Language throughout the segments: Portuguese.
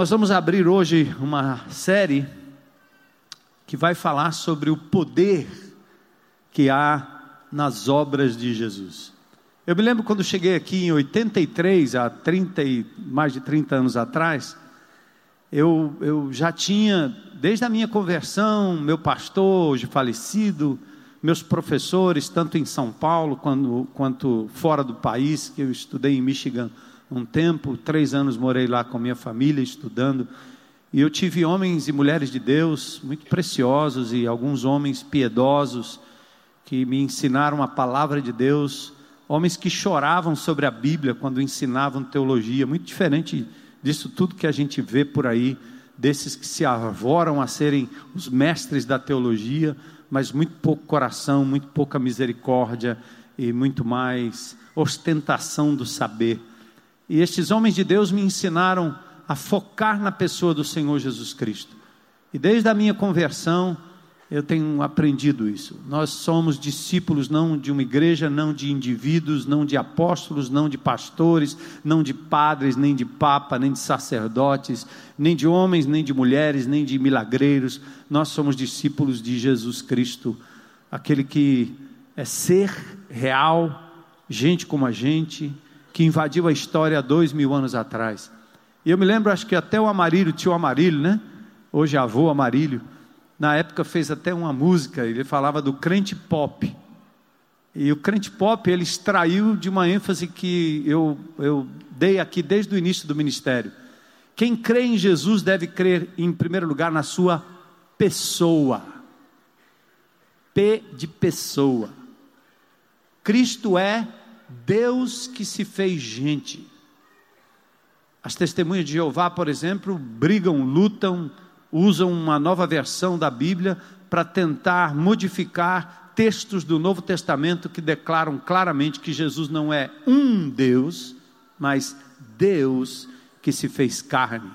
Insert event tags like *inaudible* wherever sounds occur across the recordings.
Nós vamos abrir hoje uma série que vai falar sobre o poder que há nas obras de Jesus. Eu me lembro quando cheguei aqui em 83, há 30 e, mais de 30 anos atrás, eu, eu já tinha, desde a minha conversão, meu pastor, hoje falecido, meus professores, tanto em São Paulo quanto fora do país, que eu estudei em Michigan um tempo, três anos morei lá com minha família estudando, e eu tive homens e mulheres de Deus muito preciosos e alguns homens piedosos que me ensinaram a palavra de Deus, homens que choravam sobre a Bíblia quando ensinavam teologia, muito diferente disso tudo que a gente vê por aí, desses que se arvoram a serem os mestres da teologia, mas muito pouco coração, muito pouca misericórdia e muito mais ostentação do saber. E estes homens de Deus me ensinaram a focar na pessoa do Senhor Jesus Cristo. E desde a minha conversão, eu tenho aprendido isso. Nós somos discípulos não de uma igreja, não de indivíduos, não de apóstolos, não de pastores, não de padres, nem de papa, nem de sacerdotes, nem de homens, nem de mulheres, nem de milagreiros. Nós somos discípulos de Jesus Cristo, aquele que é ser real, gente como a gente, que invadiu a história há dois mil anos atrás e eu me lembro, acho que até o Amarílio, tio Amarílio, né? Hoje avô Amarílio, na época fez até uma música, ele falava do crente pop. E o crente pop, ele extraiu de uma ênfase que eu, eu dei aqui desde o início do ministério. Quem crê em Jesus deve crer, em primeiro lugar, na sua pessoa. P de pessoa. Cristo é Deus que se fez gente. As testemunhas de Jeová, por exemplo, brigam, lutam, usam uma nova versão da Bíblia para tentar modificar textos do Novo Testamento que declaram claramente que Jesus não é um Deus, mas Deus que se fez carne.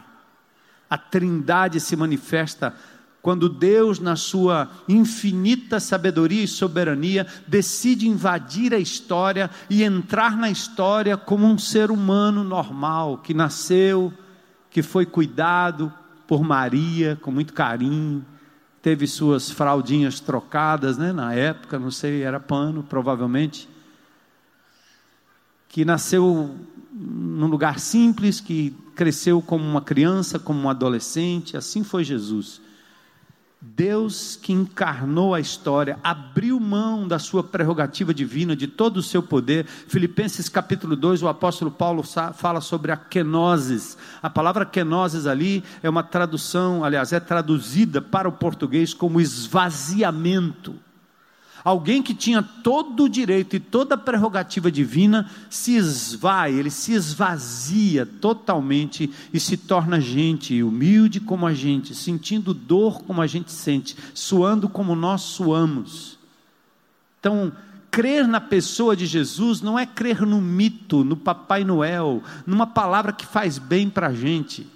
A Trindade se manifesta quando Deus, na sua infinita sabedoria e soberania, decide invadir a história e entrar na história como um ser humano normal, que nasceu, que foi cuidado por Maria com muito carinho, teve suas fraldinhas trocadas, né, na época, não sei, era pano, provavelmente, que nasceu num lugar simples, que cresceu como uma criança, como um adolescente, assim foi Jesus. Deus que encarnou a história, abriu mão da sua prerrogativa divina, de todo o seu poder. Filipenses capítulo 2, o apóstolo Paulo fala sobre a kenosis. A palavra kenosis ali é uma tradução, aliás, é traduzida para o português como esvaziamento. Alguém que tinha todo o direito e toda a prerrogativa divina se esvai, ele se esvazia totalmente e se torna gente, humilde como a gente, sentindo dor como a gente sente, suando como nós suamos. Então, crer na pessoa de Jesus não é crer no mito, no Papai Noel, numa palavra que faz bem para a gente.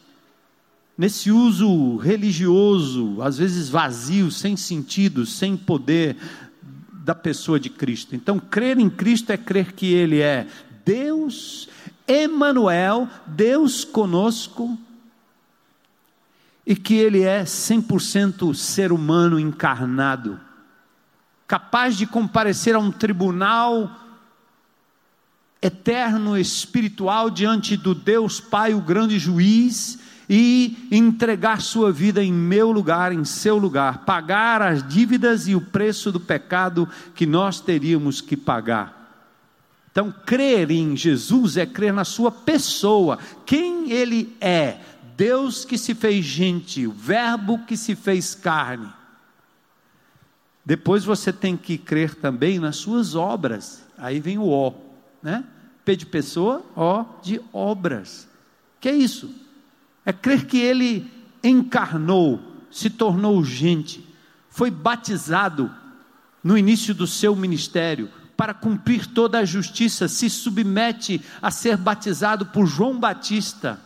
Nesse uso religioso, às vezes vazio, sem sentido, sem poder, da pessoa de Cristo. Então, crer em Cristo é crer que Ele é Deus, Emanuel, Deus conosco, e que Ele é 100% ser humano encarnado, capaz de comparecer a um tribunal eterno, espiritual, diante do Deus Pai, o grande juiz, e entregar sua vida em meu lugar, em seu lugar, pagar as dívidas e o preço do pecado que nós teríamos que pagar. Então, crer em Jesus é crer na sua pessoa, quem ele é, Deus que se fez gente, o Verbo que se fez carne. Depois você tem que crer também nas suas obras. Aí vem o O, né? P de pessoa, O de obras. Que é isso? É crer que ele encarnou, se tornou gente, foi batizado no início do seu ministério, para cumprir toda a justiça, se submete a ser batizado por João Batista,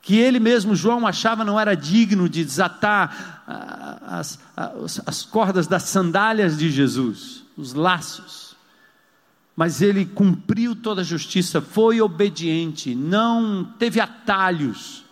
que ele mesmo, João, achava não era digno de desatar ah, as, as, as cordas das sandálias de Jesus, os laços. Mas ele cumpriu toda a justiça, foi obediente, não teve atalhos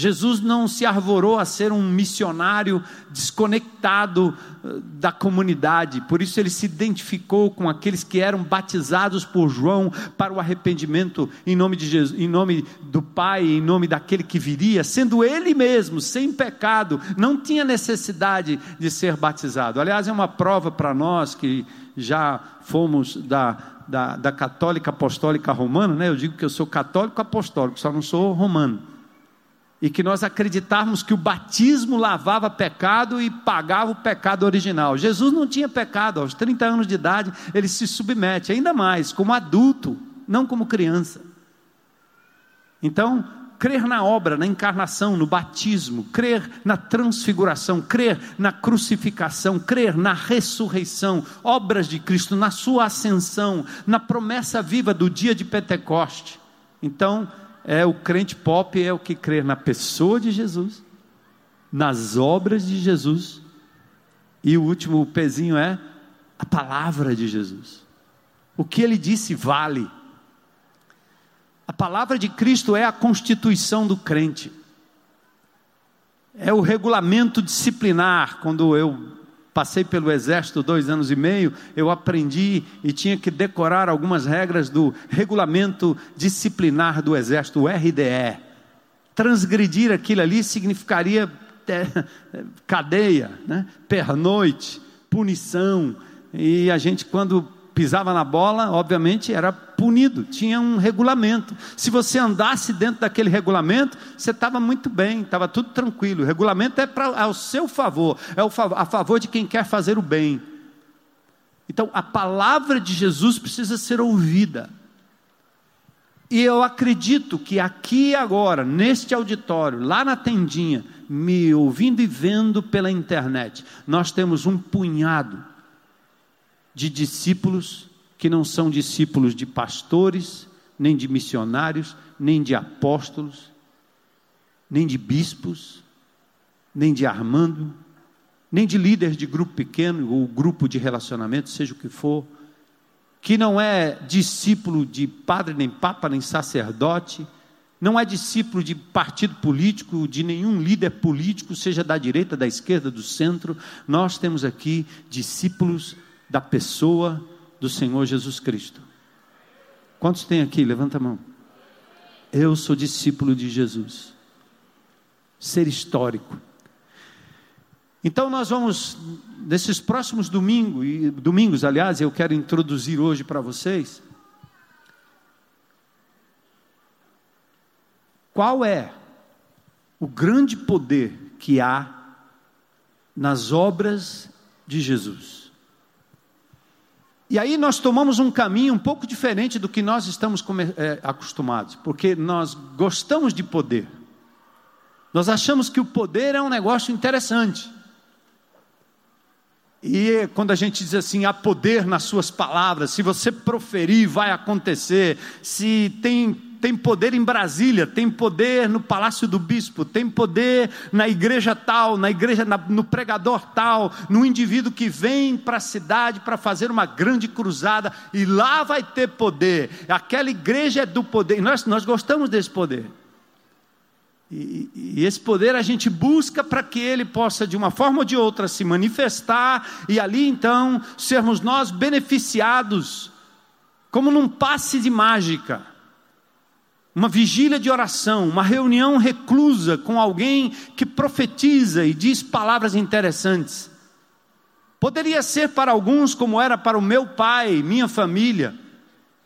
Jesus não se arvorou a ser um missionário desconectado eh, da comunidade, por isso ele se identificou com aqueles que eram batizados por João para o arrependimento em nome de Jesus, em nome do Pai, em nome daquele que viria, sendo ele mesmo sem pecado, não tinha necessidade de ser batizado. Aliás, é uma prova para nós que já fomos da, da, da católica apostólica romana, né? Eu digo que eu sou católico apostólico, só não sou romano e que nós acreditarmos que o batismo lavava pecado e pagava o pecado original. Jesus não tinha pecado, aos 30 anos de idade ele se submete, ainda mais, como adulto, não como criança. Então, crer na obra, na encarnação, no batismo, crer na transfiguração, crer na crucificação, crer na ressurreição, obras de Cristo, na sua ascensão, na promessa viva do dia de Pentecoste. Então, é o crente pop é o que crê na pessoa de Jesus, nas obras de Jesus, e o último pezinho é a palavra de Jesus. O que ele disse vale. A palavra de Cristo é a constituição do crente. É o regulamento disciplinar. Quando eu passei pelo exército dois anos e meio, eu aprendi e tinha que decorar algumas regras do regulamento disciplinar do exército, o RDE. Transgredir aquilo ali significaria é, cadeia, né? pernoite, punição. E a gente, quando pisava na bola, obviamente era punido, tinha um regulamento. Se você andasse dentro daquele regulamento, você estava muito bem, estava tudo tranquilo. O regulamento é para ao seu favor, é a favor de quem quer fazer o bem. Então, a palavra de Jesus precisa ser ouvida. E eu acredito que aqui agora, neste auditório, lá na tendinha, me ouvindo e vendo pela internet, nós temos um punhado de discípulos que não são discípulos de pastores, nem de missionários, nem de apóstolos, nem de bispos, nem de Armando, nem de líderes de grupo pequeno ou grupo de relacionamento, seja o que for, que não é discípulo de padre, nem papa, nem sacerdote, não é discípulo de partido político, de nenhum líder político, seja da direita, da esquerda, do centro. Nós temos aqui discípulos da pessoa do Senhor Jesus Cristo. Quantos tem aqui? Levanta a mão. Eu sou discípulo de Jesus. Ser histórico. Então nós vamos nesses próximos domingos domingos, aliás, eu quero introduzir hoje para vocês qual é o grande poder que há nas obras de Jesus. E aí nós tomamos um caminho um pouco diferente do que nós estamos é, acostumados, porque nós gostamos de poder. Nós achamos que o poder é um negócio interessante. E quando a gente diz assim, há poder nas suas palavras, se você proferir, vai acontecer, se tem tem poder em Brasília, tem poder no palácio do bispo, tem poder na igreja tal, na igreja na, no pregador tal, no indivíduo que vem para a cidade para fazer uma grande cruzada e lá vai ter poder. Aquela igreja é do poder. E nós, nós gostamos desse poder. E, e, esse poder a gente busca para que ele possa, de uma forma ou de outra, se manifestar e ali então sermos nós beneficiados, como num passe de mágica uma vigília de oração, uma reunião reclusa com alguém que profetiza e diz palavras interessantes. Poderia ser para alguns, como era para o meu pai, minha família,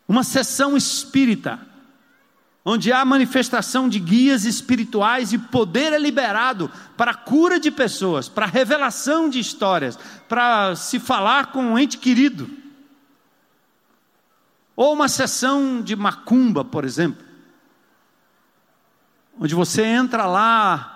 uma sessão espírita, onde há manifestação de guias espirituais e poder é liberado para a cura de pessoas, para a revelação de histórias, para se falar com um ente querido. Ou uma sessão de macumba, por exemplo onde você entra lá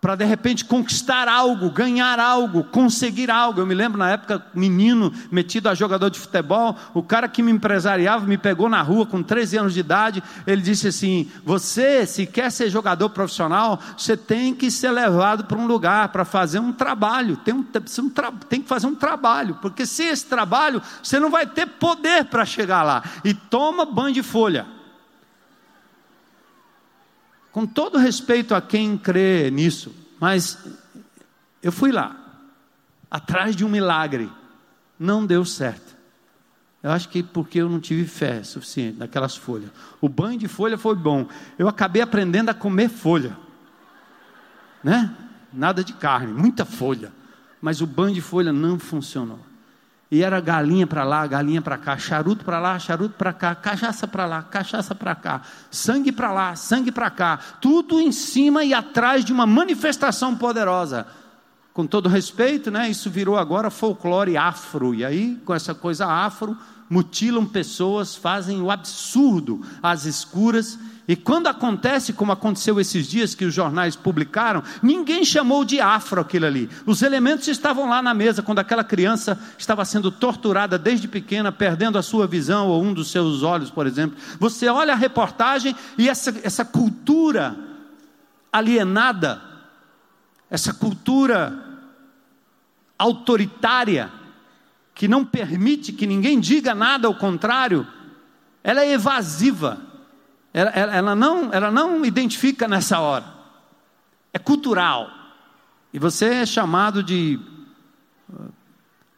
para de repente conquistar algo, ganhar algo, conseguir algo. Eu me lembro na época, menino metido a jogador de futebol, o cara que me empresariava me pegou na rua com 13 anos de idade. Ele disse assim: Você, se quer ser jogador profissional, você tem que ser levado para um lugar para fazer um trabalho. Tem, um, tem que fazer um trabalho, porque se esse trabalho, você não vai ter poder para chegar lá. E toma banho de folha. Com todo respeito a quem crê nisso, mas eu fui lá, atrás de um milagre, não deu certo. Eu acho que porque eu não tive fé suficiente naquelas folhas. O banho de folha foi bom. Eu acabei aprendendo a comer folha. Né? Nada de carne, muita folha. Mas o banho de folha não funcionou. E era galinha para lá, galinha para cá, charuto para lá, charuto para cá, cachaça para lá, cachaça para cá, sangue para lá, sangue para cá, tudo em cima e atrás de uma manifestação poderosa. Com todo respeito, né, isso virou agora folclore afro, e aí, com essa coisa afro, mutilam pessoas, fazem o absurdo às escuras e quando acontece, como aconteceu esses dias que os jornais publicaram, ninguém chamou de afro aquilo ali. Os elementos estavam lá na mesa quando aquela criança estava sendo torturada desde pequena, perdendo a sua visão ou um dos seus olhos, por exemplo. Você olha a reportagem e essa, essa cultura alienada, essa cultura autoritária, que não permite que ninguém diga nada ao contrário, ela é evasiva ela, ela, ela, não, ela não identifica nessa hora. É cultural. E você é chamado de uh,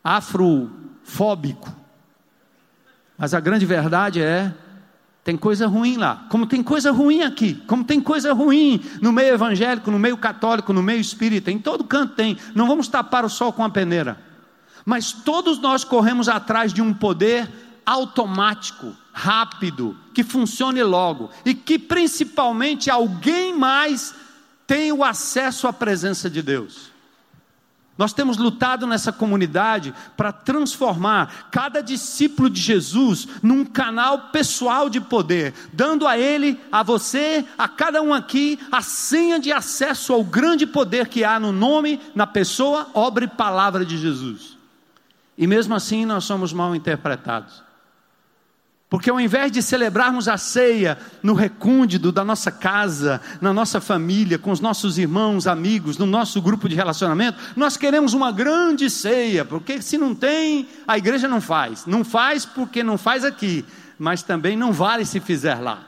afrofóbico. Mas a grande verdade é: tem coisa ruim lá. Como tem coisa ruim aqui. Como tem coisa ruim no meio evangélico, no meio católico, no meio espírita. Em todo canto tem. Não vamos tapar o sol com a peneira. Mas todos nós corremos atrás de um poder automático, rápido, que funcione logo e que principalmente alguém mais tenha o acesso à presença de Deus. Nós temos lutado nessa comunidade para transformar cada discípulo de Jesus num canal pessoal de poder, dando a ele, a você, a cada um aqui, a senha de acesso ao grande poder que há no nome, na pessoa, obra e palavra de Jesus. E mesmo assim nós somos mal interpretados. Porque ao invés de celebrarmos a ceia no recôndito da nossa casa, na nossa família, com os nossos irmãos, amigos, no nosso grupo de relacionamento, nós queremos uma grande ceia, porque se não tem, a igreja não faz. Não faz porque não faz aqui, mas também não vale se fizer lá.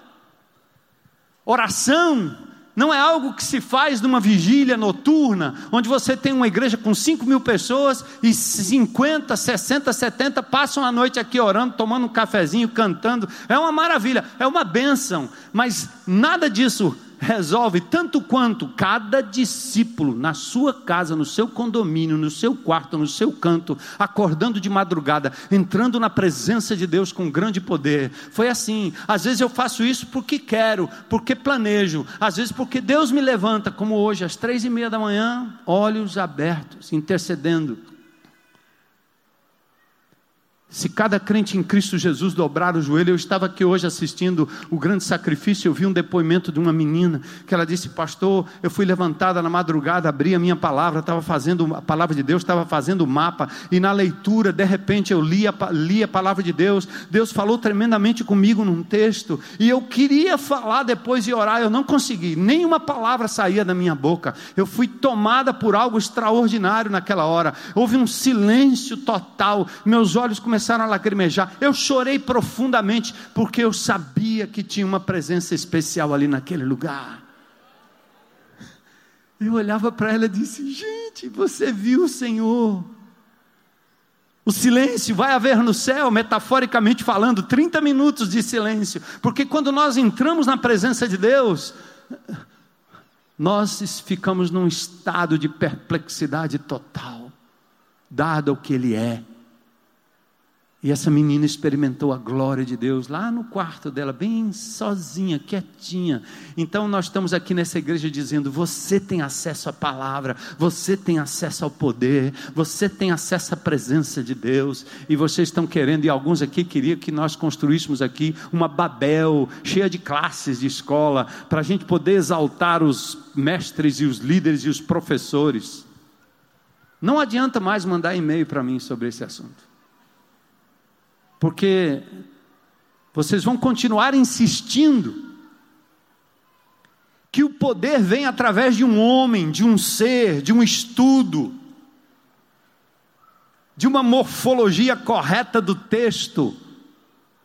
Oração não é algo que se faz numa vigília noturna, onde você tem uma igreja com 5 mil pessoas e 50, 60, 70 passam a noite aqui orando, tomando um cafezinho, cantando. É uma maravilha, é uma bênção, mas nada disso resolve tanto quanto cada discípulo na sua casa, no seu condomínio, no seu quarto, no seu canto, acordando de madrugada, entrando na presença de Deus com grande poder. Foi assim. Às vezes eu faço isso porque quero, porque planejo, às vezes porque Deus me levanta, como hoje, às três e meia da manhã, olhos abertos, intercedendo se cada crente em Cristo Jesus dobrar o joelho, eu estava aqui hoje assistindo o grande sacrifício, eu vi um depoimento de uma menina que ela disse: Pastor, eu fui levantada na madrugada, abri a minha palavra, estava fazendo a palavra de Deus, estava fazendo o mapa, e na leitura, de repente, eu li a, li a palavra de Deus. Deus falou tremendamente comigo num texto, e eu queria falar depois e orar, eu não consegui, nenhuma palavra saía da minha boca. Eu fui tomada por algo extraordinário naquela hora, houve um silêncio total, meus olhos começaram começaram a lacrimejar. Eu chorei profundamente, porque eu sabia que tinha uma presença especial ali naquele lugar. Eu olhava para ela e disse: Gente, você viu o Senhor? O silêncio vai haver no céu, metaforicamente falando, 30 minutos de silêncio, porque quando nós entramos na presença de Deus, nós ficamos num estado de perplexidade total, dado o que Ele é. E essa menina experimentou a glória de Deus lá no quarto dela, bem sozinha, quietinha. Então nós estamos aqui nessa igreja dizendo: você tem acesso à palavra, você tem acesso ao poder, você tem acesso à presença de Deus. E vocês estão querendo, e alguns aqui queriam que nós construíssemos aqui uma Babel cheia de classes de escola, para a gente poder exaltar os mestres e os líderes e os professores. Não adianta mais mandar e-mail para mim sobre esse assunto porque vocês vão continuar insistindo que o poder vem através de um homem, de um ser, de um estudo, de uma morfologia correta do texto.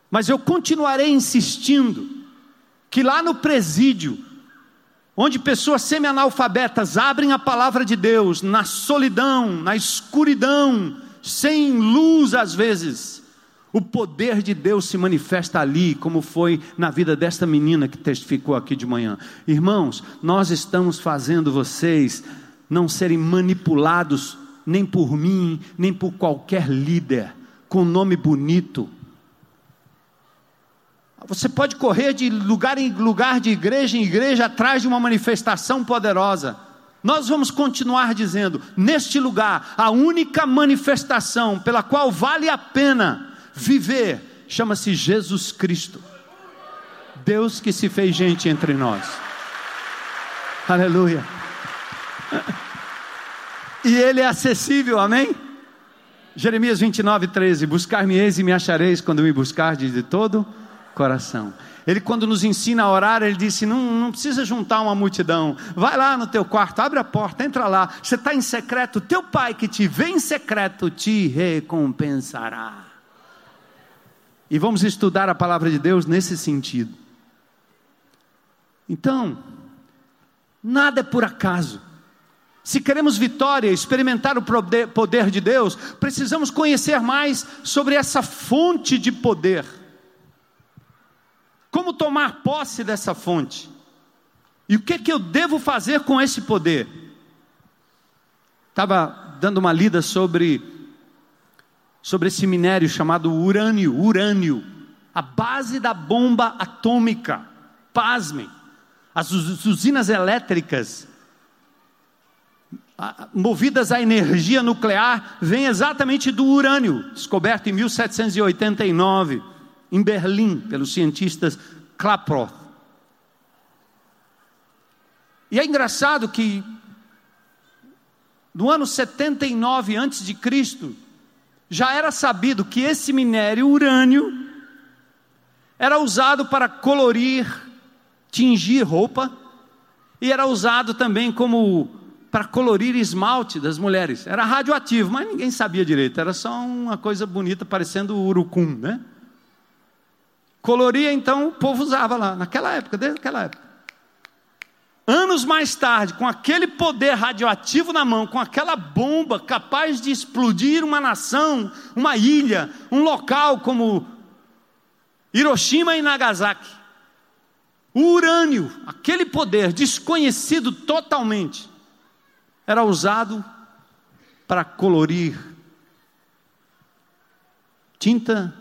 Mas eu continuarei insistindo que lá no presídio onde pessoas semi-analfabetas abrem a palavra de Deus na solidão, na escuridão, sem luz às vezes, o poder de Deus se manifesta ali, como foi na vida desta menina que testificou aqui de manhã. Irmãos, nós estamos fazendo vocês não serem manipulados nem por mim, nem por qualquer líder, com nome bonito. Você pode correr de lugar em lugar, de igreja em igreja, atrás de uma manifestação poderosa. Nós vamos continuar dizendo: neste lugar, a única manifestação pela qual vale a pena viver chama-se Jesus Cristo. Deus que se fez gente entre nós. Aleluia. E Ele é acessível, amém? Jeremias 29, 13: Buscar-me-eis e me achareis quando me buscardes de todo coração. Ele, quando nos ensina a orar, ele disse: não, não precisa juntar uma multidão. Vai lá no teu quarto, abre a porta, entra lá. Você está em secreto, teu pai que te vê em secreto te recompensará. E vamos estudar a palavra de Deus nesse sentido. Então, nada é por acaso. Se queremos vitória, experimentar o poder de Deus, precisamos conhecer mais sobre essa fonte de poder. Como tomar posse dessa fonte? E o que, é que eu devo fazer com esse poder? Estava dando uma lida sobre sobre esse minério chamado urânio, urânio, a base da bomba atômica. Pasmem, as usinas elétricas movidas a energia nuclear vêm exatamente do urânio, descoberto em 1789 em Berlim pelos cientistas Klaproth. E é engraçado que no ano 79 antes de Cristo, já era sabido que esse minério urânio era usado para colorir, tingir roupa e era usado também como para colorir esmalte das mulheres. Era radioativo, mas ninguém sabia direito, era só uma coisa bonita parecendo urucum, né? Coloria então o povo usava lá naquela época, desde aquela época. Anos mais tarde, com aquele poder radioativo na mão, com aquela bomba capaz de explodir uma nação, uma ilha, um local como Hiroshima e Nagasaki. O urânio, aquele poder desconhecido totalmente, era usado para colorir tinta,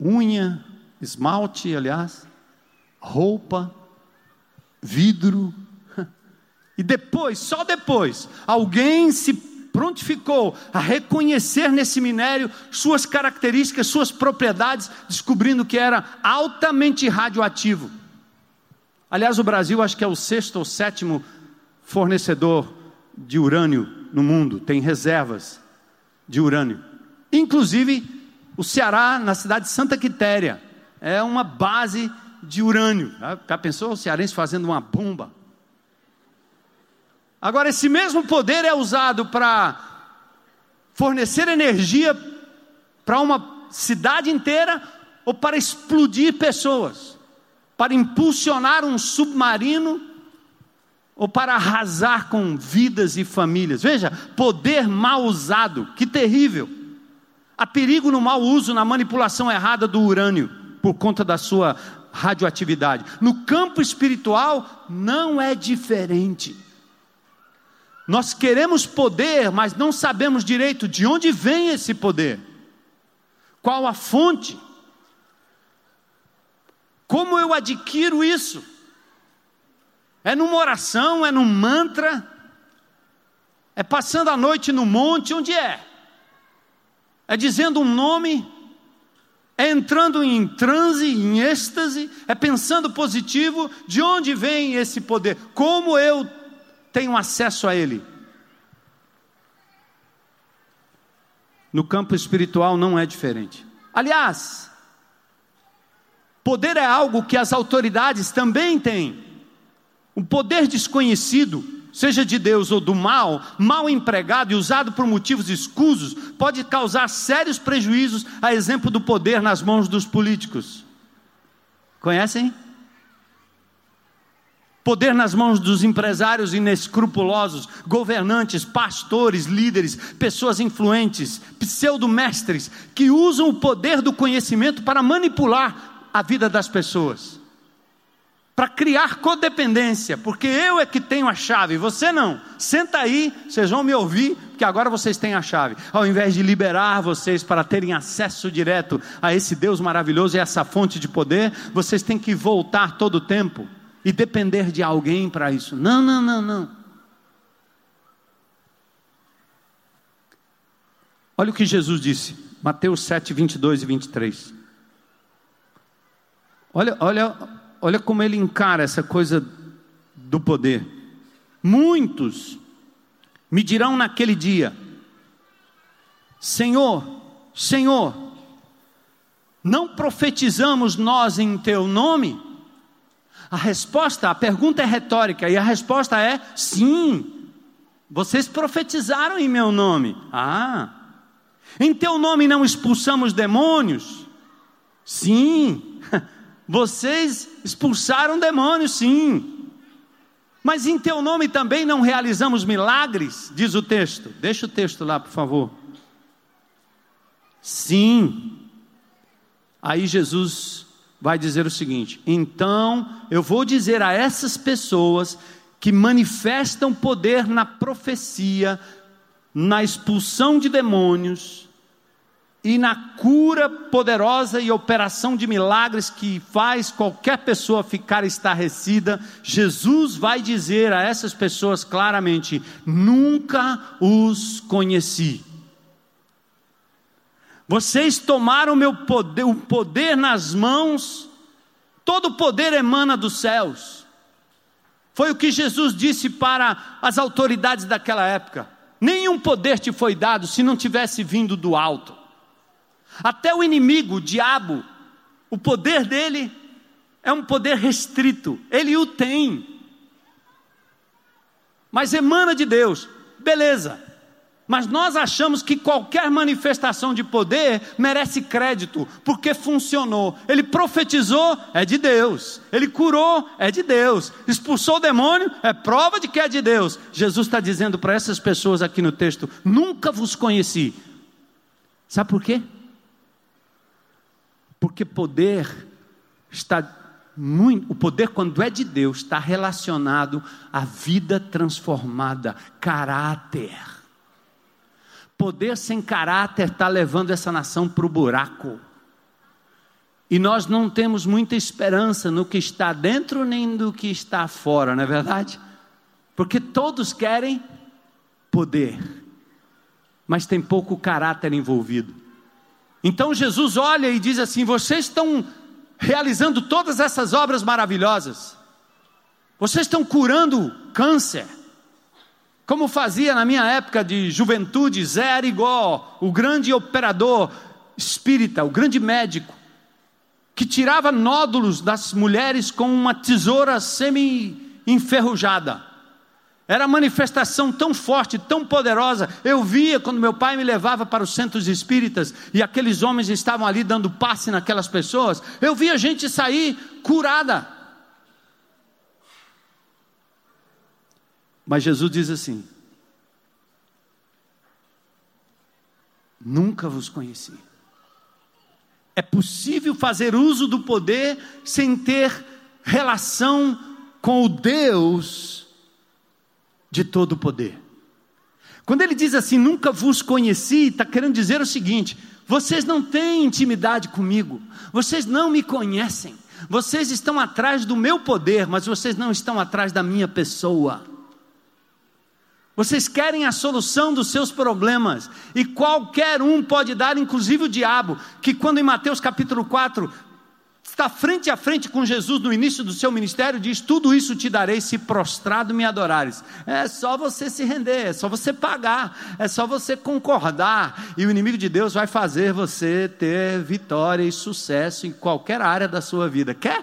unha, esmalte, aliás, roupa, vidro. E depois, só depois, alguém se prontificou a reconhecer nesse minério suas características, suas propriedades, descobrindo que era altamente radioativo. Aliás, o Brasil acho que é o sexto ou sétimo fornecedor de urânio no mundo, tem reservas de urânio. Inclusive, o Ceará, na cidade de Santa Quitéria, é uma base de urânio. Já pensou o cearense fazendo uma bomba? Agora, esse mesmo poder é usado para fornecer energia para uma cidade inteira ou para explodir pessoas, para impulsionar um submarino ou para arrasar com vidas e famílias. Veja, poder mal usado, que terrível. Há perigo no mau uso, na manipulação errada do urânio, por conta da sua radioatividade. No campo espiritual, não é diferente. Nós queremos poder, mas não sabemos direito de onde vem esse poder, qual a fonte, como eu adquiro isso. É numa oração, é num mantra, é passando a noite no monte, onde é? É dizendo um nome, é entrando em transe, em êxtase, é pensando positivo, de onde vem esse poder? Como eu tenho acesso a ele? No campo espiritual não é diferente. Aliás, poder é algo que as autoridades também têm. Um poder desconhecido seja de Deus ou do mal, mal empregado e usado por motivos escusos, pode causar sérios prejuízos, a exemplo do poder nas mãos dos políticos. Conhecem? poder nas mãos dos empresários inescrupulosos, governantes, pastores, líderes, pessoas influentes, pseudo-mestres, que usam o poder do conhecimento para manipular a vida das pessoas, para criar codependência, porque eu é que tenho a chave, você não. Senta aí, vocês vão me ouvir, porque agora vocês têm a chave. Ao invés de liberar vocês para terem acesso direto a esse Deus maravilhoso e essa fonte de poder, vocês têm que voltar todo o tempo e depender de alguém para isso. Não, não, não, não. Olha o que Jesus disse, Mateus 7, 22 e 23. Olha, olha, olha como ele encara essa coisa do poder. Muitos me dirão naquele dia: Senhor, Senhor, não profetizamos nós em teu nome? A resposta, a pergunta é retórica e a resposta é sim. Vocês profetizaram em meu nome. Ah. Em teu nome não expulsamos demônios? Sim. Vocês expulsaram demônios, sim. Mas em teu nome também não realizamos milagres? Diz o texto. Deixa o texto lá, por favor. Sim. Aí Jesus vai dizer o seguinte: então eu vou dizer a essas pessoas que manifestam poder na profecia, na expulsão de demônios e na cura poderosa e operação de milagres que faz qualquer pessoa ficar estarrecida, Jesus vai dizer a essas pessoas claramente: nunca os conheci. Vocês tomaram meu poder, o poder nas mãos, todo o poder emana dos céus. Foi o que Jesus disse para as autoridades daquela época: nenhum poder te foi dado se não tivesse vindo do alto. Até o inimigo, o diabo, o poder dele é um poder restrito, ele o tem, mas emana de Deus, beleza. Mas nós achamos que qualquer manifestação de poder merece crédito, porque funcionou. Ele profetizou, é de Deus. Ele curou, é de Deus. Expulsou o demônio, é prova de que é de Deus. Jesus está dizendo para essas pessoas aqui no texto: nunca vos conheci. Sabe por quê? Porque poder está muito, o poder quando é de Deus está relacionado à vida transformada, caráter. Poder sem caráter está levando essa nação para o buraco. E nós não temos muita esperança no que está dentro nem no que está fora, não é verdade? Porque todos querem poder, mas tem pouco caráter envolvido. Então Jesus olha e diz assim: vocês estão realizando todas essas obras maravilhosas, vocês estão curando câncer, como fazia na minha época de juventude Zé Arigó, o grande operador espírita, o grande médico, que tirava nódulos das mulheres com uma tesoura semi-enferrujada. Era manifestação tão forte, tão poderosa. Eu via quando meu pai me levava para os centros espíritas e aqueles homens estavam ali dando passe naquelas pessoas. Eu via gente sair curada. Mas Jesus diz assim: Nunca vos conheci. É possível fazer uso do poder sem ter relação com o Deus de todo o poder. Quando ele diz assim, nunca vos conheci, está querendo dizer o seguinte: vocês não têm intimidade comigo, vocês não me conhecem, vocês estão atrás do meu poder, mas vocês não estão atrás da minha pessoa. Vocês querem a solução dos seus problemas, e qualquer um pode dar, inclusive o diabo, que quando em Mateus capítulo 4 está frente a frente com Jesus no início do seu ministério, diz: Tudo isso te darei se prostrado me adorares. É só você se render, é só você pagar, é só você concordar, e o inimigo de Deus vai fazer você ter vitória e sucesso em qualquer área da sua vida. Quer?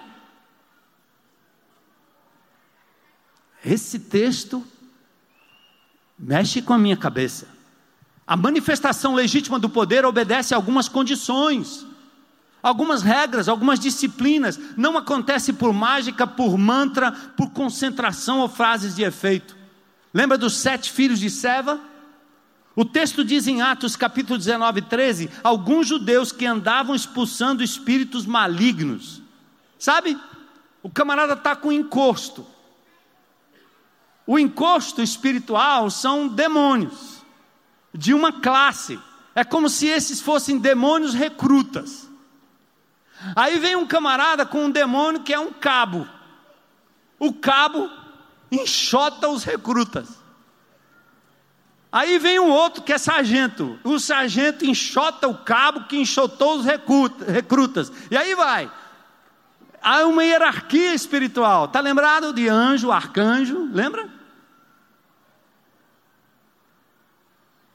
Esse texto mexe com a minha cabeça. A manifestação legítima do poder obedece a algumas condições. Algumas regras, algumas disciplinas. Não acontece por mágica, por mantra, por concentração ou frases de efeito. Lembra dos sete filhos de Seva? O texto diz em Atos capítulo 19, 13: alguns judeus que andavam expulsando espíritos malignos. Sabe? O camarada está com encosto. O encosto espiritual são demônios de uma classe. É como se esses fossem demônios recrutas. Aí vem um camarada com um demônio que é um cabo. O cabo enxota os recrutas. Aí vem um outro que é sargento. O sargento enxota o cabo que enxotou os recrutas. E aí vai. Há uma hierarquia espiritual. Está lembrado de anjo, arcanjo? Lembra?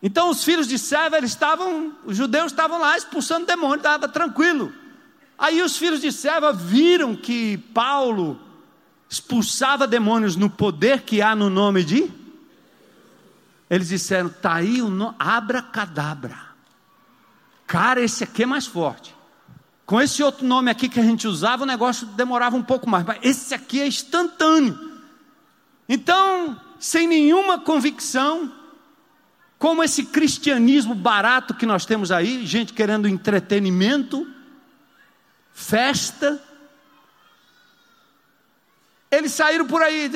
Então os filhos de Seva, estavam, os judeus estavam lá expulsando demônio, estava tranquilo. Aí os filhos de Seva viram que Paulo expulsava demônios no poder que há no nome de. Eles disseram: está aí o nome, abracadabra. Cara, esse aqui é mais forte. Com esse outro nome aqui que a gente usava, o negócio demorava um pouco mais, mas esse aqui é instantâneo. Então, sem nenhuma convicção, como esse cristianismo barato que nós temos aí, gente querendo entretenimento, festa. Eles saíram por aí,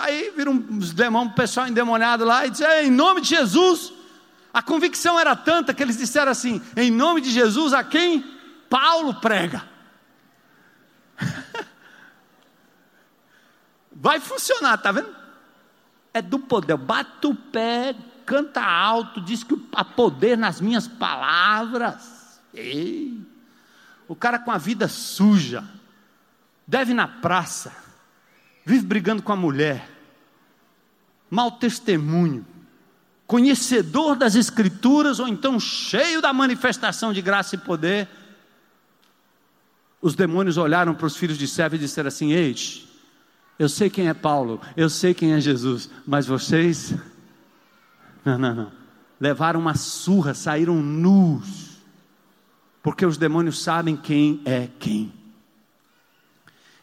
aí viram uns demônios, pessoal endemoniado lá, e disseram, em nome de Jesus. A convicção era tanta que eles disseram assim: em nome de Jesus, a quem Paulo prega. *laughs* Vai funcionar, tá vendo? É do poder. Bata o pé, canta alto, diz que há poder nas minhas palavras. Ei, o cara com a vida suja, deve na praça, vive brigando com a mulher, mau testemunho, conhecedor das Escrituras, ou então cheio da manifestação de graça e poder. Os demônios olharam para os filhos de Sérvia e disseram assim: Ei, eu sei quem é Paulo, eu sei quem é Jesus, mas vocês não, não, não. Levaram uma surra, saíram nus. Porque os demônios sabem quem é quem.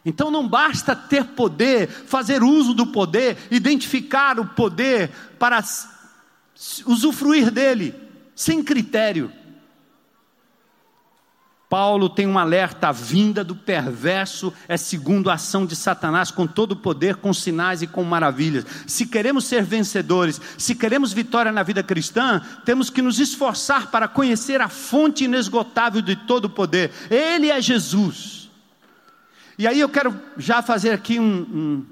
Então não basta ter poder, fazer uso do poder, identificar o poder para usufruir dele, sem critério. Paulo tem um alerta: a vinda do perverso é segundo a ação de Satanás, com todo o poder, com sinais e com maravilhas. Se queremos ser vencedores, se queremos vitória na vida cristã, temos que nos esforçar para conhecer a fonte inesgotável de todo o poder. Ele é Jesus. E aí eu quero já fazer aqui um, um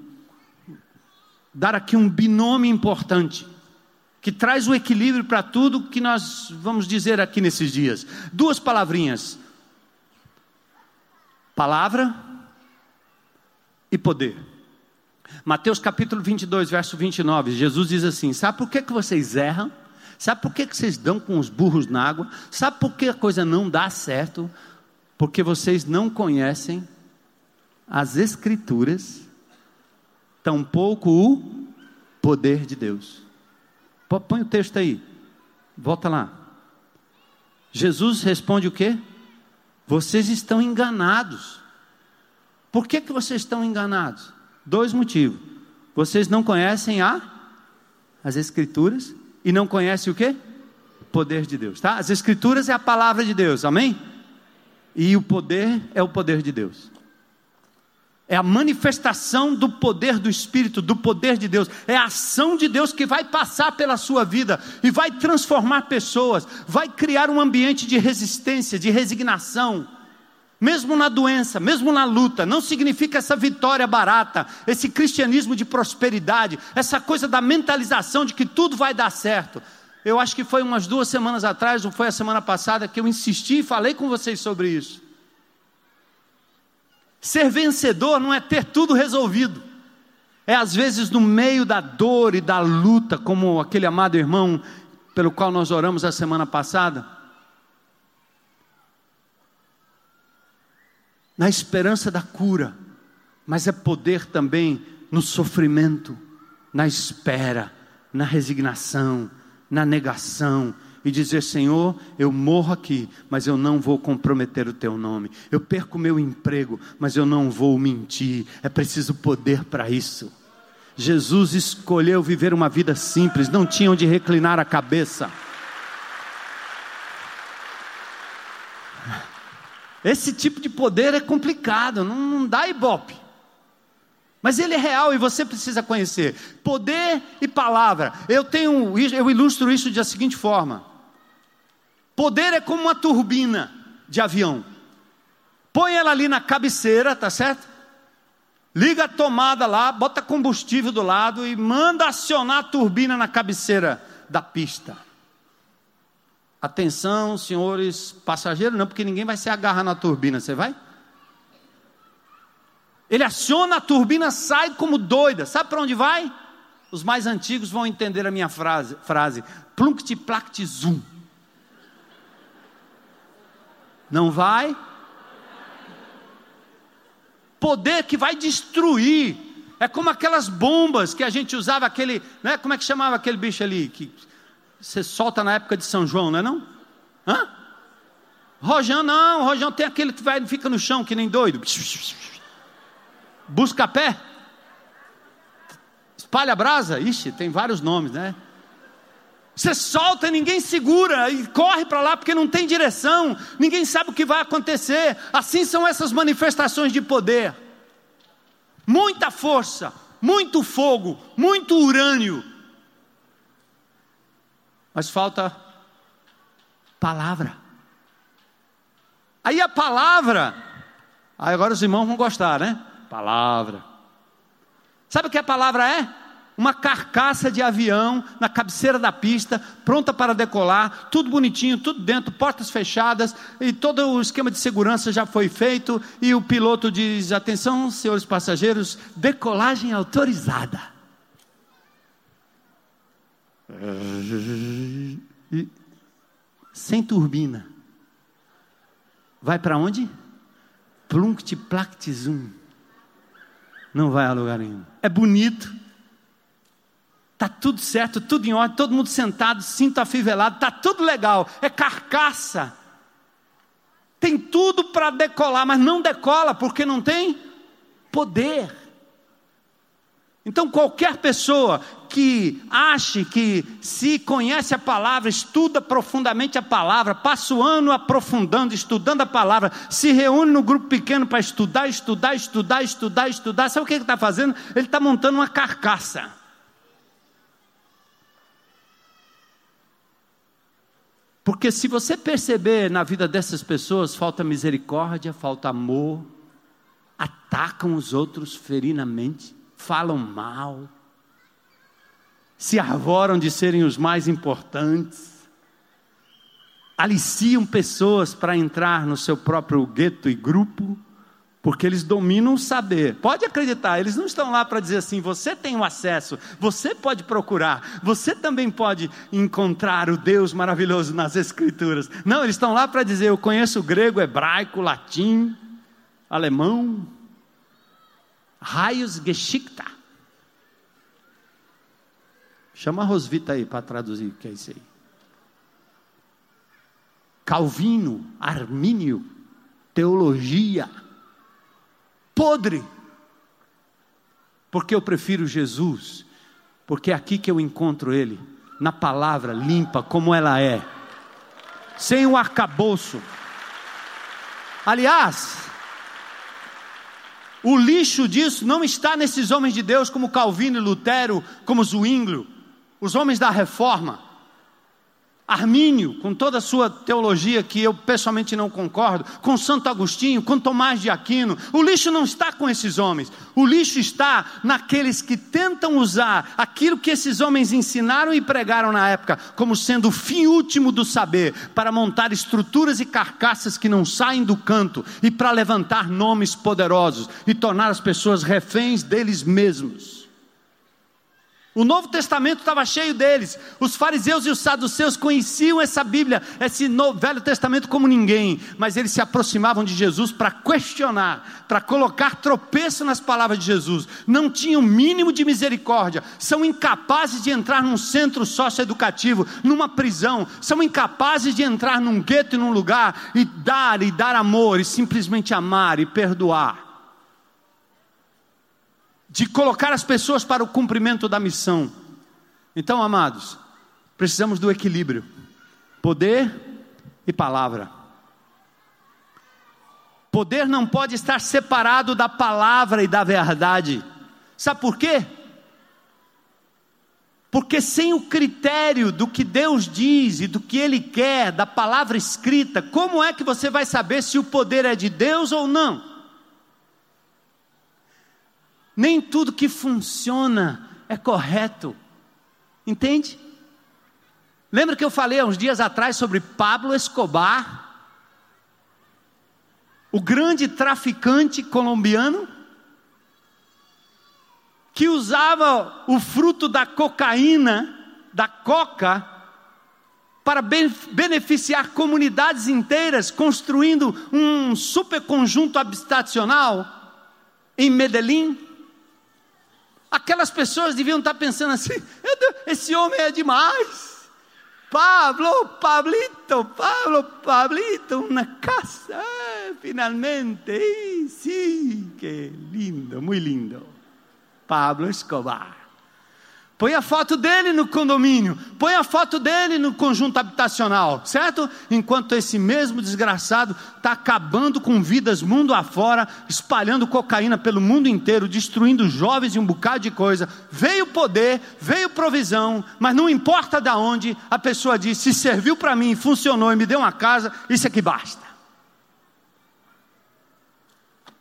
dar aqui um binômio importante que traz o equilíbrio para tudo que nós vamos dizer aqui nesses dias. Duas palavrinhas palavra e poder. Mateus capítulo 22, verso 29, Jesus diz assim: Sabe por que, que vocês erram? Sabe por que, que vocês dão com os burros na água? Sabe por que a coisa não dá certo? Porque vocês não conhecem as Escrituras, tampouco o poder de Deus. Põe o texto aí, volta lá. Jesus responde o quê? Vocês estão enganados. Por que, que vocês estão enganados? Dois motivos. Vocês não conhecem a, as Escrituras e não conhecem o que? O poder de Deus. Tá? As Escrituras é a palavra de Deus, amém? E o poder é o poder de Deus. É a manifestação do poder do Espírito, do poder de Deus. É a ação de Deus que vai passar pela sua vida e vai transformar pessoas, vai criar um ambiente de resistência, de resignação. Mesmo na doença, mesmo na luta, não significa essa vitória barata, esse cristianismo de prosperidade, essa coisa da mentalização de que tudo vai dar certo. Eu acho que foi umas duas semanas atrás, ou foi a semana passada, que eu insisti e falei com vocês sobre isso. Ser vencedor não é ter tudo resolvido. É às vezes no meio da dor e da luta, como aquele amado irmão pelo qual nós oramos a semana passada. Na esperança da cura, mas é poder também no sofrimento, na espera, na resignação, na negação e dizer: Senhor, eu morro aqui, mas eu não vou comprometer o teu nome. Eu perco meu emprego, mas eu não vou mentir. É preciso poder para isso. Jesus escolheu viver uma vida simples, não tinha onde reclinar a cabeça. Esse tipo de poder é complicado, não, não dá ibope. Mas ele é real e você precisa conhecer. Poder e palavra. Eu tenho, eu ilustro isso da seguinte forma: Poder é como uma turbina de avião. Põe ela ali na cabeceira, tá certo? Liga a tomada lá, bota combustível do lado e manda acionar a turbina na cabeceira da pista. Atenção, senhores passageiros, não, porque ninguém vai se agarrar na turbina, você vai? Ele aciona a turbina, sai como doida. Sabe para onde vai? Os mais antigos vão entender a minha frase, frase plunct zoom. Não vai? Poder que vai destruir. É como aquelas bombas que a gente usava, aquele, né, como é que chamava aquele bicho ali? Que você solta na época de São João, não é não? Hã? Rojão não, rojão tem aquele que vai, fica no chão que nem doido. Busca pé. Espalha brasa. Ixi, tem vários nomes, né? Você solta, ninguém segura e corre para lá porque não tem direção, ninguém sabe o que vai acontecer. Assim são essas manifestações de poder. Muita força, muito fogo, muito urânio. Mas falta palavra. Aí a palavra, aí agora os irmãos vão gostar, né? Palavra. Sabe o que a palavra é? Uma carcaça de avião na cabeceira da pista, pronta para decolar, tudo bonitinho, tudo dentro, portas fechadas, e todo o esquema de segurança já foi feito, e o piloto diz: atenção, senhores passageiros, decolagem autorizada. E, sem turbina. Vai para onde? Plunct plact zoom não vai a lugar nenhum. É bonito, está tudo certo, tudo em ordem, todo mundo sentado, cinto afivelado, está tudo legal, é carcaça. Tem tudo para decolar, mas não decola porque não tem poder. Então, qualquer pessoa que ache que se conhece a palavra, estuda profundamente a palavra, passa o ano aprofundando, estudando a palavra, se reúne no grupo pequeno para estudar, estudar, estudar, estudar, estudar, sabe o que ele está fazendo? Ele está montando uma carcaça. Porque se você perceber na vida dessas pessoas, falta misericórdia, falta amor, atacam os outros ferinamente falam mal, se arvoram de serem os mais importantes, aliciam pessoas para entrar no seu próprio gueto e grupo, porque eles dominam o saber. Pode acreditar, eles não estão lá para dizer assim: você tem o acesso, você pode procurar, você também pode encontrar o Deus maravilhoso nas Escrituras. Não, eles estão lá para dizer: eu conheço grego, hebraico, latim, alemão, Raios Geschickta. Chama a Rosvita aí para traduzir o que é isso aí. Calvino, Armínio, teologia, podre. Porque eu prefiro Jesus, porque é aqui que eu encontro Ele, na palavra limpa como ela é, sem o arcabouço. Aliás, o lixo disso não está nesses homens de Deus como Calvino e Lutero, como Zwinglio, os homens da reforma. Armínio, com toda a sua teologia que eu pessoalmente não concordo, com Santo Agostinho, com Tomás de Aquino, o lixo não está com esses homens, o lixo está naqueles que tentam usar aquilo que esses homens ensinaram e pregaram na época, como sendo o fim último do saber, para montar estruturas e carcaças que não saem do canto e para levantar nomes poderosos e tornar as pessoas reféns deles mesmos. O Novo Testamento estava cheio deles. Os fariseus e os saduceus conheciam essa Bíblia, esse Novo, Velho Testamento como ninguém, mas eles se aproximavam de Jesus para questionar, para colocar tropeço nas palavras de Jesus. Não tinham mínimo de misericórdia, são incapazes de entrar num centro socioeducativo, numa prisão, são incapazes de entrar num gueto e num lugar e dar e dar amor e simplesmente amar e perdoar de colocar as pessoas para o cumprimento da missão. Então, amados, precisamos do equilíbrio: poder e palavra. Poder não pode estar separado da palavra e da verdade. Sabe por quê? Porque sem o critério do que Deus diz e do que Ele quer, da palavra escrita, como é que você vai saber se o poder é de Deus ou não? Nem tudo que funciona é correto. Entende? Lembra que eu falei há uns dias atrás sobre Pablo Escobar? O grande traficante colombiano que usava o fruto da cocaína, da coca, para beneficiar comunidades inteiras, construindo um super conjunto habitacional em Medellín. Aquelas pessoas deviam estar pensando assim: esse homem é demais. Pablo, Pablito, Pablo, Pablito, uma casa, eh, finalmente, sim, que lindo, muito lindo. Pablo Escobar. Põe a foto dele no condomínio, põe a foto dele no conjunto habitacional, certo? Enquanto esse mesmo desgraçado está acabando com vidas mundo afora, espalhando cocaína pelo mundo inteiro, destruindo jovens e um bocado de coisa. Veio poder, veio provisão, mas não importa de onde, a pessoa diz: se serviu para mim, funcionou e me deu uma casa, isso é que basta.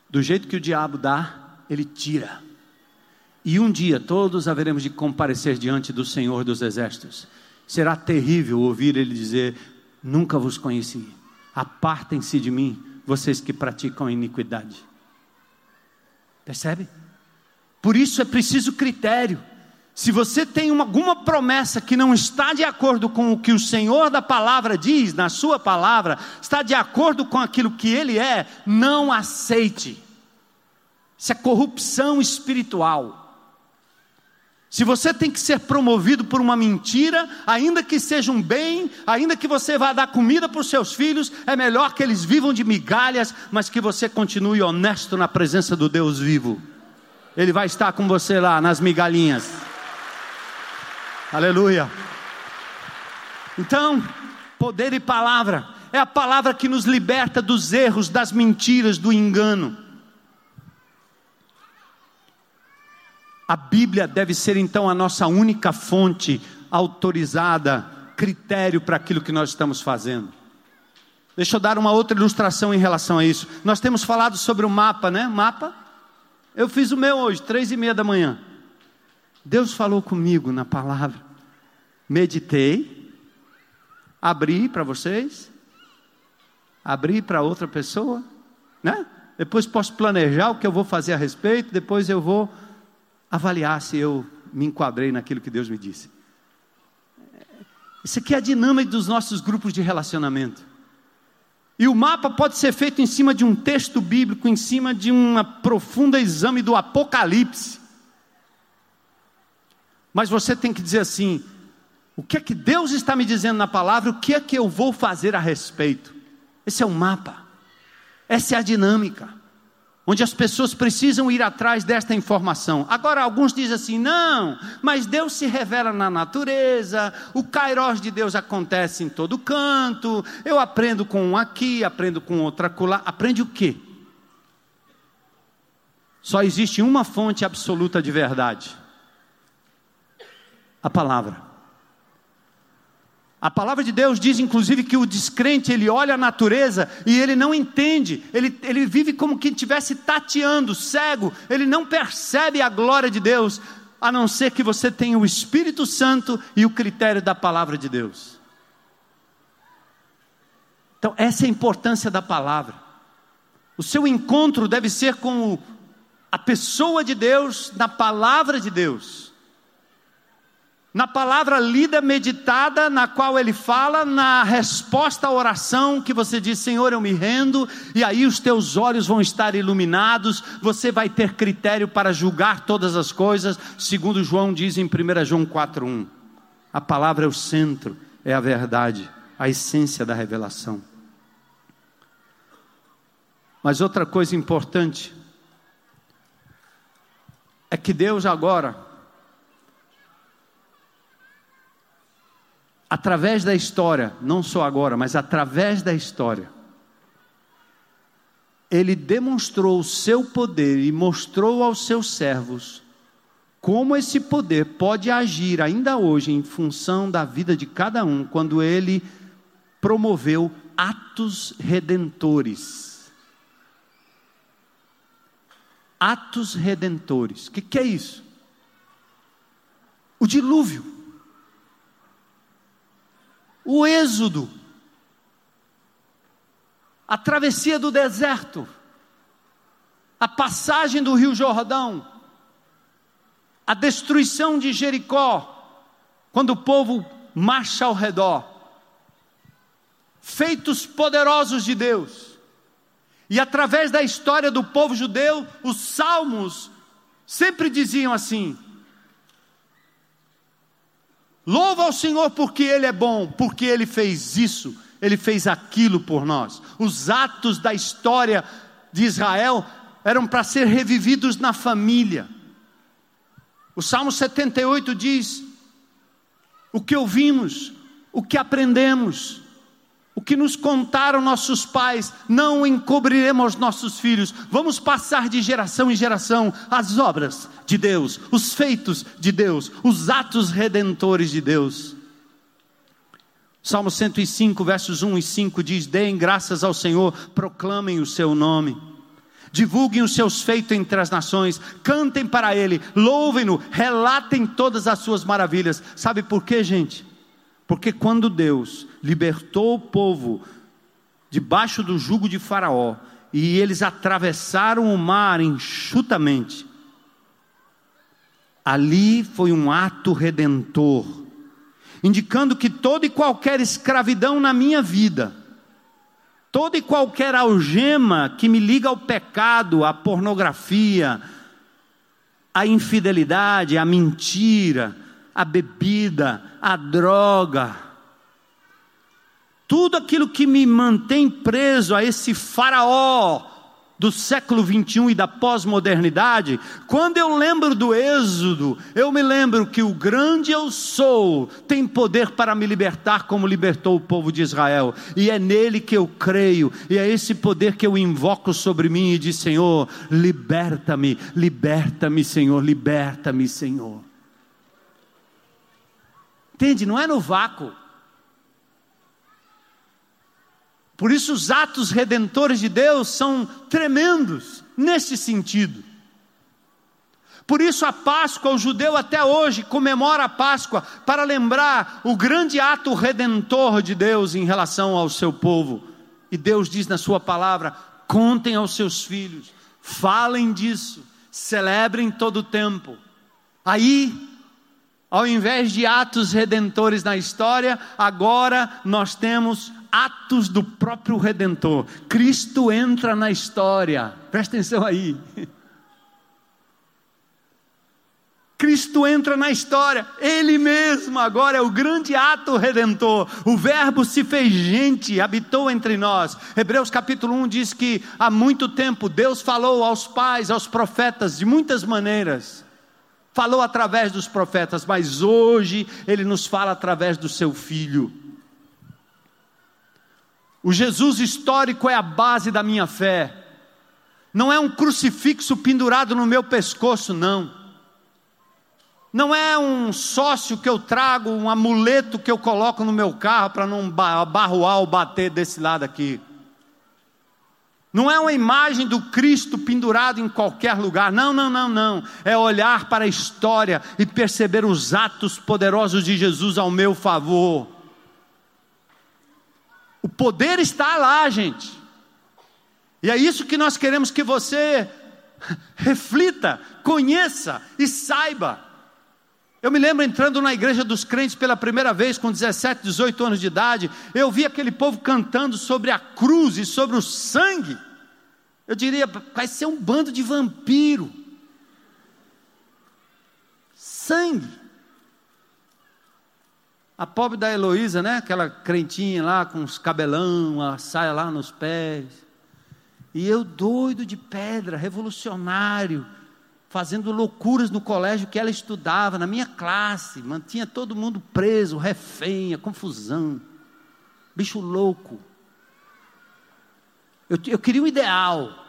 Do jeito que o diabo dá, ele tira. E um dia todos haveremos de comparecer diante do Senhor dos Exércitos. Será terrível ouvir ele dizer: Nunca vos conheci. Apartem-se de mim, vocês que praticam iniquidade. Percebe? Por isso é preciso critério. Se você tem uma, alguma promessa que não está de acordo com o que o Senhor da palavra diz, na sua palavra, está de acordo com aquilo que ele é, não aceite. Isso é corrupção espiritual. Se você tem que ser promovido por uma mentira, ainda que seja um bem, ainda que você vá dar comida para os seus filhos, é melhor que eles vivam de migalhas, mas que você continue honesto na presença do Deus vivo. Ele vai estar com você lá nas migalhinhas. Aleluia. Então, poder e palavra é a palavra que nos liberta dos erros, das mentiras, do engano. A Bíblia deve ser então a nossa única fonte autorizada, critério para aquilo que nós estamos fazendo. Deixa eu dar uma outra ilustração em relação a isso. Nós temos falado sobre o mapa, né? Mapa. Eu fiz o meu hoje, três e meia da manhã. Deus falou comigo na palavra. Meditei, abri para vocês, abri para outra pessoa, né? Depois posso planejar o que eu vou fazer a respeito, depois eu vou avaliar se eu me enquadrei naquilo que Deus me disse. Isso aqui é a dinâmica dos nossos grupos de relacionamento. E o mapa pode ser feito em cima de um texto bíblico, em cima de um profundo exame do Apocalipse. Mas você tem que dizer assim: o que é que Deus está me dizendo na palavra, o que é que eu vou fazer a respeito? Esse é o mapa, essa é a dinâmica onde as pessoas precisam ir atrás desta informação. Agora, alguns dizem assim: não, mas Deus se revela na natureza, o kairós de Deus acontece em todo canto, eu aprendo com um aqui, aprendo com outro acolá. Aprende o quê? Só existe uma fonte absoluta de verdade: a palavra. A palavra de Deus diz, inclusive, que o descrente ele olha a natureza e ele não entende, ele, ele vive como que estivesse tateando, cego, ele não percebe a glória de Deus, a não ser que você tenha o Espírito Santo e o critério da palavra de Deus. Então, essa é a importância da palavra. O seu encontro deve ser com a pessoa de Deus, na palavra de Deus. Na palavra lida, meditada, na qual ele fala, na resposta à oração que você diz: Senhor, eu me rendo, e aí os teus olhos vão estar iluminados, você vai ter critério para julgar todas as coisas, segundo João diz em 1 João 4,1. A palavra é o centro, é a verdade, a essência da revelação. Mas outra coisa importante é que Deus agora através da história, não só agora, mas através da história, ele demonstrou o seu poder e mostrou aos seus servos como esse poder pode agir ainda hoje em função da vida de cada um, quando ele promoveu atos redentores. Atos redentores. O que, que é isso? O dilúvio o êxodo, a travessia do deserto, a passagem do Rio Jordão, a destruição de Jericó, quando o povo marcha ao redor, feitos poderosos de Deus, e através da história do povo judeu, os salmos sempre diziam assim: Louva ao Senhor porque Ele é bom, porque Ele fez isso, Ele fez aquilo por nós. Os atos da história de Israel eram para ser revividos na família. O Salmo 78 diz: o que ouvimos, o que aprendemos, o que nos contaram nossos pais, não encobriremos nossos filhos. Vamos passar de geração em geração as obras de Deus, os feitos de Deus, os atos redentores de Deus. Salmo 105, versos 1 e 5 diz: Deem graças ao Senhor, proclamem o seu nome. Divulguem os seus feitos entre as nações, cantem para Ele, louvem-no, relatem todas as suas maravilhas. Sabe por quê, gente? Porque quando Deus libertou o povo debaixo do jugo de Faraó e eles atravessaram o mar enxutamente, ali foi um ato redentor, indicando que toda e qualquer escravidão na minha vida, toda e qualquer algema que me liga ao pecado, à pornografia, à infidelidade, à mentira, a bebida, a droga, tudo aquilo que me mantém preso a esse faraó do século 21 e da pós-modernidade, quando eu lembro do Êxodo, eu me lembro que o grande eu sou tem poder para me libertar, como libertou o povo de Israel, e é nele que eu creio, e é esse poder que eu invoco sobre mim e diz: Senhor, liberta-me, liberta-me, Senhor, liberta-me, Senhor. Entende? Não é no vácuo. Por isso, os atos redentores de Deus são tremendos nesse sentido. Por isso, a Páscoa, o judeu até hoje comemora a Páscoa para lembrar o grande ato redentor de Deus em relação ao seu povo. E Deus diz na Sua palavra: contem aos seus filhos, falem disso, celebrem todo o tempo. Aí ao invés de atos redentores na história, agora nós temos atos do próprio redentor. Cristo entra na história. Presta atenção aí. Cristo entra na história, Ele mesmo agora é o grande ato redentor. O Verbo se fez gente, habitou entre nós. Hebreus capítulo 1 diz que há muito tempo Deus falou aos pais, aos profetas, de muitas maneiras falou através dos profetas, mas hoje ele nos fala através do seu filho. O Jesus histórico é a base da minha fé. Não é um crucifixo pendurado no meu pescoço, não. Não é um sócio que eu trago, um amuleto que eu coloco no meu carro para não barroar ou bater desse lado aqui. Não é uma imagem do Cristo pendurado em qualquer lugar. Não, não, não, não. É olhar para a história e perceber os atos poderosos de Jesus ao meu favor. O poder está lá, gente. E é isso que nós queremos que você *laughs* reflita, conheça e saiba. Eu me lembro entrando na igreja dos crentes pela primeira vez, com 17, 18 anos de idade, eu vi aquele povo cantando sobre a cruz e sobre o sangue. Eu diria, vai ser um bando de vampiro. Sangue. A pobre da Heloísa, né? Aquela crentinha lá com os cabelão, a saia lá nos pés. E eu doido de pedra, revolucionário, fazendo loucuras no colégio que ela estudava, na minha classe, mantinha todo mundo preso, refém, a confusão, bicho louco. Eu, eu queria um ideal,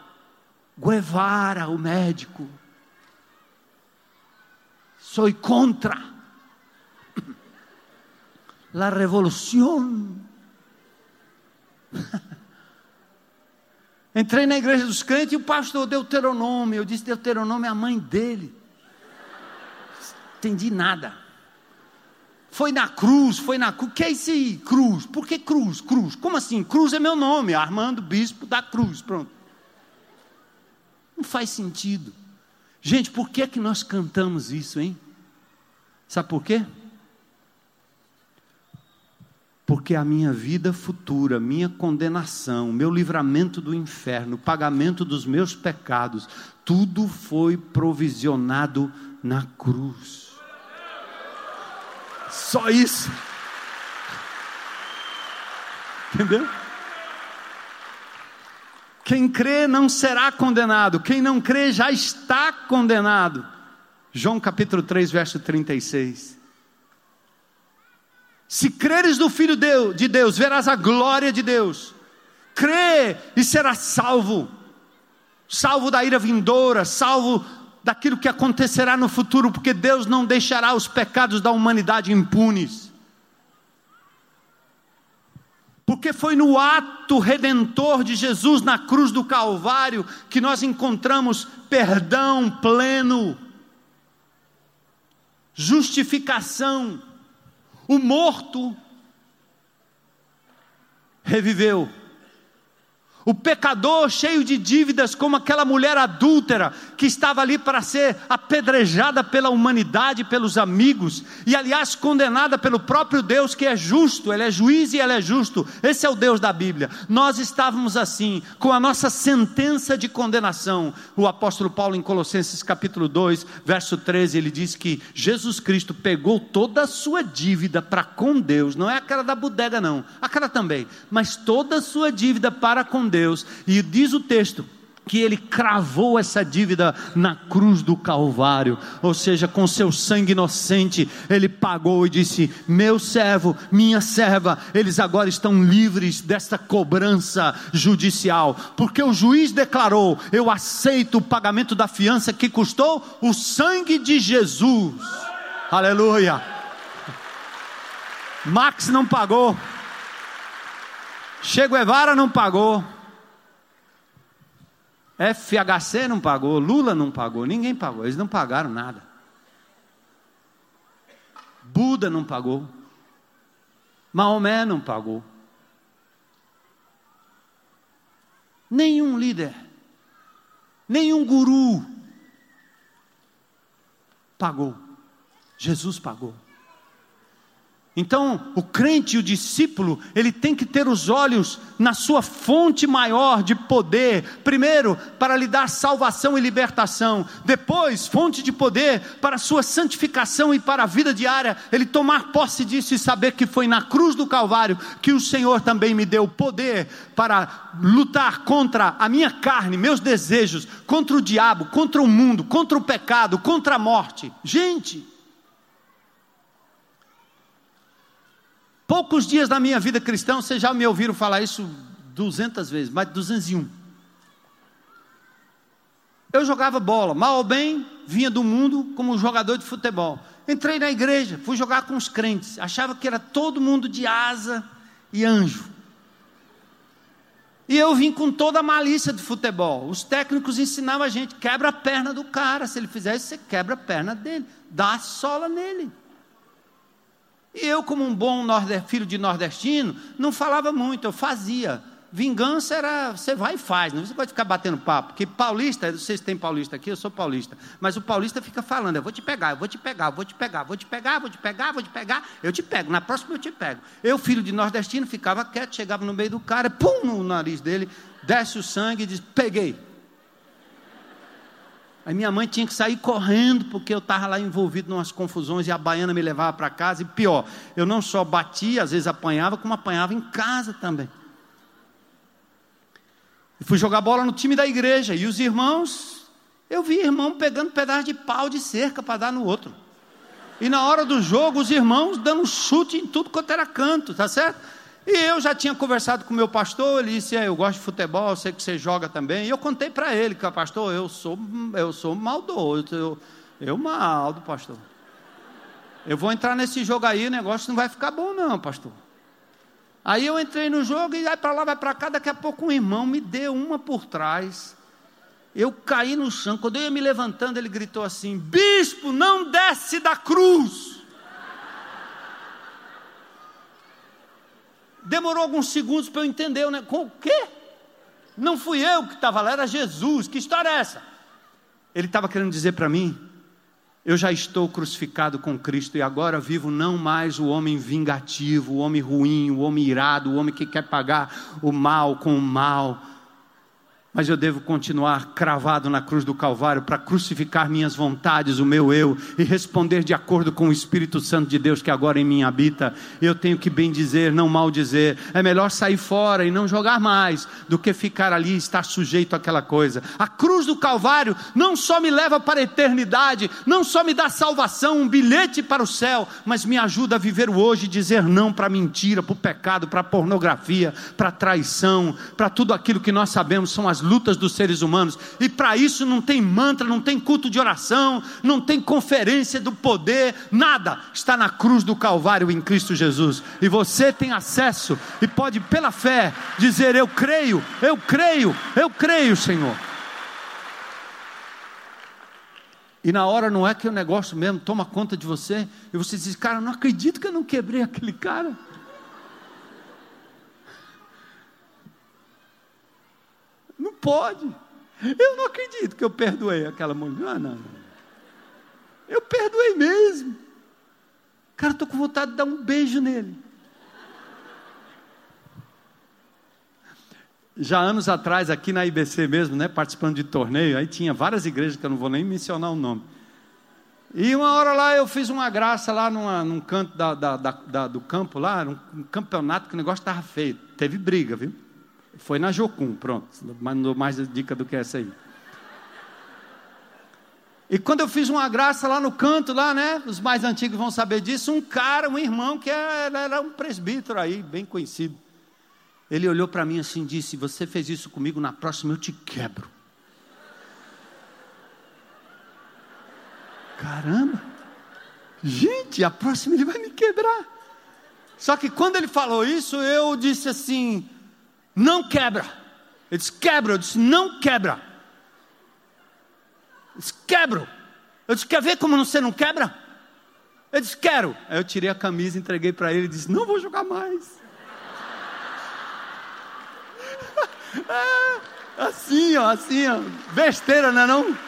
Guevara, o médico, sou contra la revolução. *laughs* Entrei na igreja dos crentes e o pastor Deuteronômio. Eu disse: Deuteronômio é a mãe dele. Entendi nada. Foi na cruz, foi na cruz. Que é isso aí? Cruz. Por que cruz? Cruz. Como assim? Cruz é meu nome. Armando Bispo da Cruz. Pronto. Não faz sentido. Gente, por que é que nós cantamos isso, hein? Sabe por quê? porque a minha vida futura, minha condenação, meu livramento do inferno, o pagamento dos meus pecados, tudo foi provisionado na cruz. Só isso. Entendeu? Quem crê não será condenado, quem não crê já está condenado. João capítulo 3, verso 36. Se creres no Filho de Deus, verás a glória de Deus. Crê e serás salvo. Salvo da ira vindoura, salvo daquilo que acontecerá no futuro, porque Deus não deixará os pecados da humanidade impunes. Porque foi no ato redentor de Jesus na cruz do Calvário que nós encontramos perdão pleno, justificação, o morto reviveu. O pecador cheio de dívidas, como aquela mulher adúltera que estava ali para ser apedrejada pela humanidade, pelos amigos, e aliás condenada pelo próprio Deus que é justo, Ele é juiz e Ele é justo. Esse é o Deus da Bíblia. Nós estávamos assim, com a nossa sentença de condenação. O apóstolo Paulo, em Colossenses capítulo 2, verso 13, ele diz que Jesus Cristo pegou toda a sua dívida para com Deus, não é aquela da bodega, não, aquela também, mas toda a sua dívida para com Deus Deus, e diz o texto que ele cravou essa dívida na cruz do Calvário, ou seja, com seu sangue inocente, ele pagou e disse: Meu servo, minha serva, eles agora estão livres desta cobrança judicial, porque o juiz declarou: Eu aceito o pagamento da fiança que custou o sangue de Jesus. Aleluia. Max não pagou. Che Guevara não pagou. FHC não pagou, Lula não pagou, ninguém pagou, eles não pagaram nada. Buda não pagou, Maomé não pagou. Nenhum líder, nenhum guru pagou. Jesus pagou. Então, o crente e o discípulo, ele tem que ter os olhos na sua fonte maior de poder. Primeiro, para lhe dar salvação e libertação. Depois, fonte de poder para a sua santificação e para a vida diária. Ele tomar posse disso e saber que foi na cruz do Calvário que o Senhor também me deu poder para lutar contra a minha carne, meus desejos, contra o diabo, contra o mundo, contra o pecado, contra a morte. Gente. Poucos dias da minha vida cristã, vocês já me ouviram falar isso 200 vezes, mais de 201. Eu jogava bola, mal ou bem, vinha do mundo como jogador de futebol. Entrei na igreja, fui jogar com os crentes, achava que era todo mundo de asa e anjo. E eu vim com toda a malícia de futebol. Os técnicos ensinavam a gente: quebra a perna do cara. Se ele fizer isso, você quebra a perna dele, dá a sola nele. E eu, como um bom filho de nordestino, não falava muito, eu fazia. Vingança era você vai e faz, não você pode ficar batendo papo. Porque paulista, não sei se tem paulista aqui, eu sou paulista, mas o paulista fica falando: eu vou te pegar, eu vou te pegar, eu vou te pegar, vou te pegar, vou te pegar, vou te pegar, eu te pego, na próxima eu te pego. Eu, filho de nordestino, ficava quieto, chegava no meio do cara, pum no nariz dele, desce o sangue e diz: peguei. Aí minha mãe tinha que sair correndo, porque eu estava lá envolvido em umas confusões e a baiana me levava para casa. E pior, eu não só batia, às vezes apanhava, como apanhava em casa também. E fui jogar bola no time da igreja. E os irmãos, eu vi irmão pegando pedaço de pau de cerca para dar no outro. E na hora do jogo, os irmãos dando chute em tudo quanto era canto, tá certo? E eu já tinha conversado com o meu pastor, ele disse: é, Eu gosto de futebol, eu sei que você joga também. E eu contei para ele que, pastor, eu sou, eu sou maldoso, eu, eu maldo, pastor. Eu vou entrar nesse jogo aí, o negócio não vai ficar bom, não, pastor. Aí eu entrei no jogo e vai para lá, vai para cá. Daqui a pouco um irmão me deu uma por trás. Eu caí no chão. Quando eu ia me levantando, ele gritou assim: Bispo, não desce da cruz. Demorou alguns segundos para eu entender, né? Com o quê? Não fui eu que estava lá, era Jesus. Que história é essa? Ele estava querendo dizer para mim eu já estou crucificado com Cristo e agora vivo não mais o homem vingativo, o homem ruim, o homem irado, o homem que quer pagar o mal com o mal mas eu devo continuar cravado na cruz do Calvário para crucificar minhas vontades, o meu eu, e responder de acordo com o Espírito Santo de Deus que agora em mim habita. Eu tenho que bem dizer, não mal dizer. É melhor sair fora e não jogar mais do que ficar ali e estar sujeito àquela coisa. A cruz do Calvário não só me leva para a eternidade, não só me dá salvação, um bilhete para o céu, mas me ajuda a viver o hoje e dizer não para mentira, para o pecado, para a pornografia, para a traição, para tudo aquilo que nós sabemos são as lutas dos seres humanos. E para isso não tem mantra, não tem culto de oração, não tem conferência do poder, nada. Está na cruz do Calvário em Cristo Jesus. E você tem acesso e pode, pela fé, dizer: Eu creio, eu creio, eu creio, Senhor. E na hora não é que o negócio mesmo toma conta de você, e você diz, cara, não acredito que eu não quebrei aquele cara. Não pode. Eu não acredito que eu perdoei aquela mulher. Não, não, não. Eu perdoei mesmo. Cara, estou com vontade de dar um beijo nele. Já anos atrás, aqui na IBC mesmo, né, participando de torneio, aí tinha várias igrejas que eu não vou nem mencionar o nome. E uma hora lá eu fiz uma graça lá numa, num canto da, da, da, do campo lá, um campeonato que o negócio estava feio. Teve briga, viu? Foi na Jocum, pronto. Mandou mais dica do que essa aí. E quando eu fiz uma graça lá no canto, lá, né? Os mais antigos vão saber disso. Um cara, um irmão que era, era um presbítero aí, bem conhecido. Ele olhou para mim assim e disse: Você fez isso comigo, na próxima eu te quebro. Caramba! Gente, a próxima ele vai me quebrar. Só que quando ele falou isso, eu disse assim: não quebra. Ele disse, quebra. Eu disse, não quebra. Ele disse, quebro. Eu disse, quer ver como você não quebra? Ele disse, quero. Aí eu tirei a camisa, entreguei para ele e disse, não vou jogar mais. *laughs* assim, ó, assim, ó. Besteira, não é não?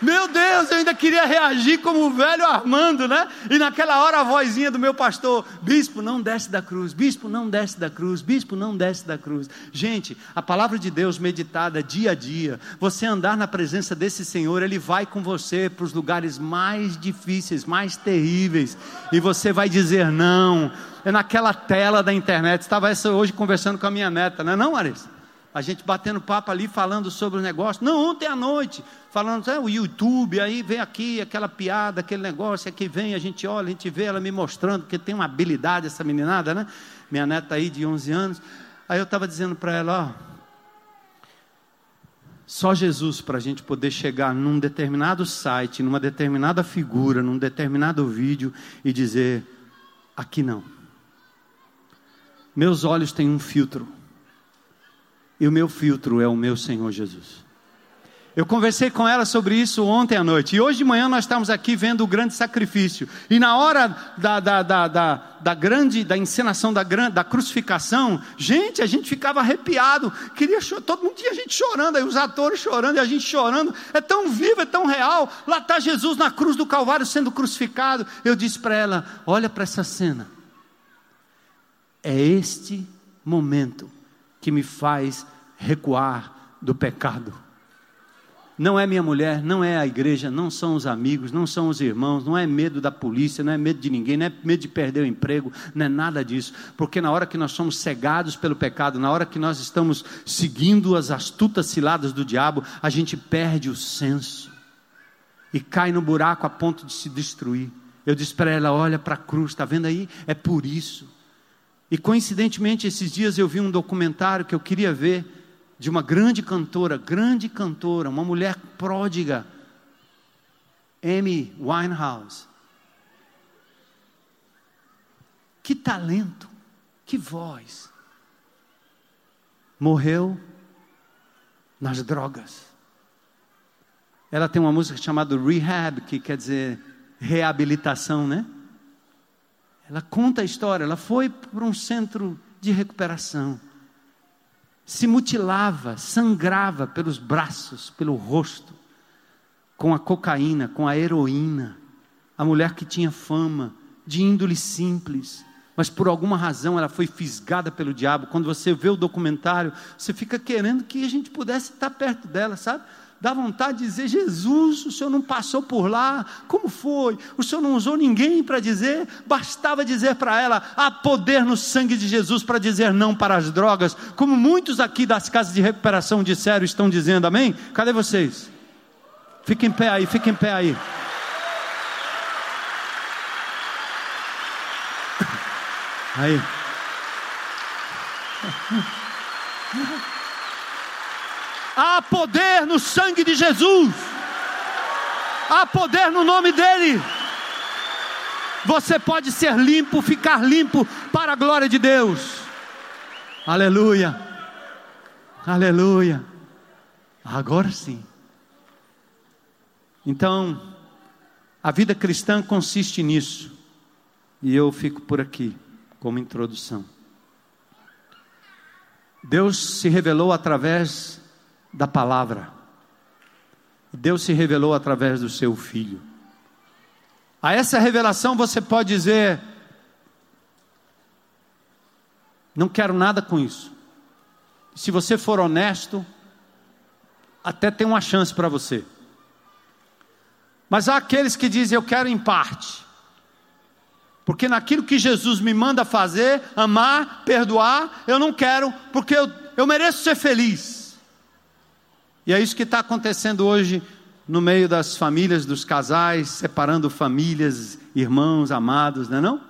Meu Deus, eu ainda queria reagir como o velho Armando, né? E naquela hora a vozinha do meu pastor: Bispo, não desce da cruz, bispo, não desce da cruz, bispo, não desce da cruz. Gente, a palavra de Deus meditada dia a dia, você andar na presença desse Senhor, Ele vai com você para os lugares mais difíceis, mais terríveis, e você vai dizer não. É naquela tela da internet, estava hoje conversando com a minha neta, não é, não, Marisa? A gente batendo papo ali, falando sobre o negócio. Não, ontem à noite, falando, é, o YouTube, aí vem aqui aquela piada, aquele negócio, aqui vem, a gente olha, a gente vê ela me mostrando, que tem uma habilidade essa meninada, né? Minha neta aí de 11 anos. Aí eu estava dizendo para ela, ó, só Jesus para a gente poder chegar num determinado site, numa determinada figura, num determinado vídeo e dizer: aqui não. Meus olhos têm um filtro. E o meu filtro é o meu Senhor Jesus. Eu conversei com ela sobre isso ontem à noite. E hoje de manhã nós estamos aqui vendo o grande sacrifício. E na hora da, da, da, da, da grande, da encenação da, da crucificação, gente, a gente ficava arrepiado. Queria todo mundo tinha gente chorando, aí os atores chorando e a gente chorando. É tão vivo, é tão real. Lá está Jesus na cruz do Calvário sendo crucificado. Eu disse para ela: olha para essa cena. É este momento que me faz recuar do pecado não é minha mulher, não é a igreja, não são os amigos, não são os irmãos, não é medo da polícia, não é medo de ninguém, não é medo de perder o emprego, não é nada disso. Porque na hora que nós somos cegados pelo pecado, na hora que nós estamos seguindo as astutas ciladas do diabo, a gente perde o senso e cai no buraco a ponto de se destruir. Eu disse para ela: olha para a cruz, está vendo aí? É por isso. E coincidentemente, esses dias eu vi um documentário que eu queria ver de uma grande cantora, grande cantora, uma mulher pródiga, Amy Winehouse. Que talento, que voz. Morreu nas drogas. Ela tem uma música chamada Rehab, que quer dizer reabilitação, né? Ela conta a história. Ela foi para um centro de recuperação se mutilava, sangrava pelos braços, pelo rosto, com a cocaína, com a heroína. A mulher que tinha fama de índole simples, mas por alguma razão ela foi fisgada pelo diabo. Quando você vê o documentário, você fica querendo que a gente pudesse estar perto dela, sabe? Dá vontade de dizer: Jesus, o Senhor não passou por lá, como foi? O Senhor não usou ninguém para dizer, bastava dizer para ela: há poder no sangue de Jesus para dizer não para as drogas, como muitos aqui das casas de recuperação disseram, estão dizendo, amém? Cadê vocês? Fiquem em pé aí, fiquem em pé aí. *laughs* Aí. Há poder no sangue de Jesus. Há poder no nome dEle. Você pode ser limpo, ficar limpo para a glória de Deus. Aleluia. Aleluia. Agora sim. Então, a vida cristã consiste nisso. E eu fico por aqui como introdução. Deus se revelou através da palavra. Deus se revelou através do seu filho. A essa revelação você pode dizer: não quero nada com isso. Se você for honesto, até tem uma chance para você. Mas há aqueles que dizem: eu quero em parte. Porque naquilo que Jesus me manda fazer, amar, perdoar, eu não quero, porque eu, eu mereço ser feliz. E é isso que está acontecendo hoje no meio das famílias, dos casais, separando famílias, irmãos, amados, não é não?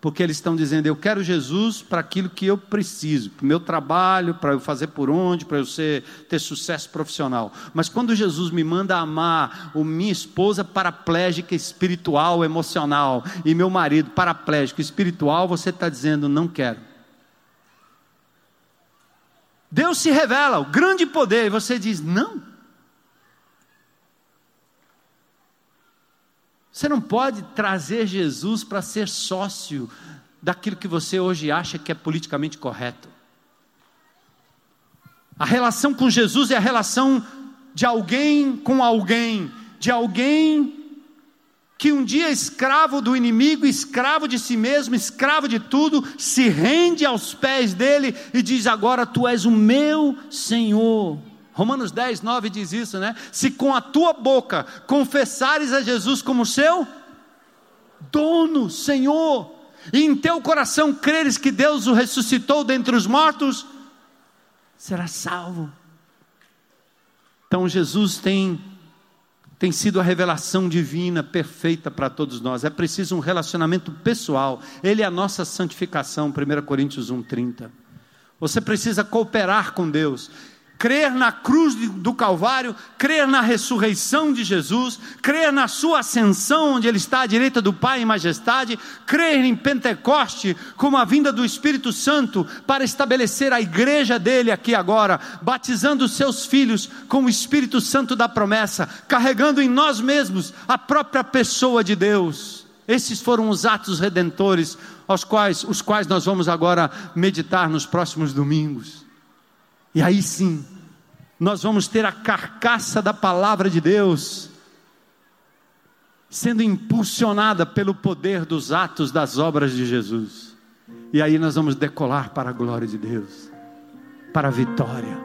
Porque eles estão dizendo, eu quero Jesus para aquilo que eu preciso, para o meu trabalho, para eu fazer por onde, para eu ser, ter sucesso profissional. Mas quando Jesus me manda amar o minha esposa paraplégica espiritual, emocional, e meu marido paraplégico espiritual, você está dizendo, não quero. Deus se revela, o grande poder, e você diz: não. Você não pode trazer Jesus para ser sócio daquilo que você hoje acha que é politicamente correto. A relação com Jesus é a relação de alguém com alguém, de alguém que um dia escravo do inimigo, escravo de si mesmo, escravo de tudo, se rende aos pés dele e diz: Agora tu és o meu Senhor. Romanos 10, 9 diz isso, né? Se com a tua boca confessares a Jesus como seu dono, Senhor, e em teu coração creres que Deus o ressuscitou dentre os mortos, será salvo. Então Jesus tem tem sido a revelação divina perfeita para todos nós. É preciso um relacionamento pessoal. Ele é a nossa santificação, 1 Coríntios 1:30. Você precisa cooperar com Deus. Crer na cruz do Calvário, crer na ressurreição de Jesus, crer na sua ascensão, onde ele está à direita do Pai em majestade, crer em Pentecoste como a vinda do Espírito Santo para estabelecer a igreja dele aqui agora, batizando os seus filhos com o Espírito Santo da promessa, carregando em nós mesmos a própria pessoa de Deus. Esses foram os atos redentores aos quais os quais nós vamos agora meditar nos próximos domingos. E aí sim, nós vamos ter a carcaça da palavra de Deus sendo impulsionada pelo poder dos atos das obras de Jesus. E aí nós vamos decolar para a glória de Deus, para a vitória,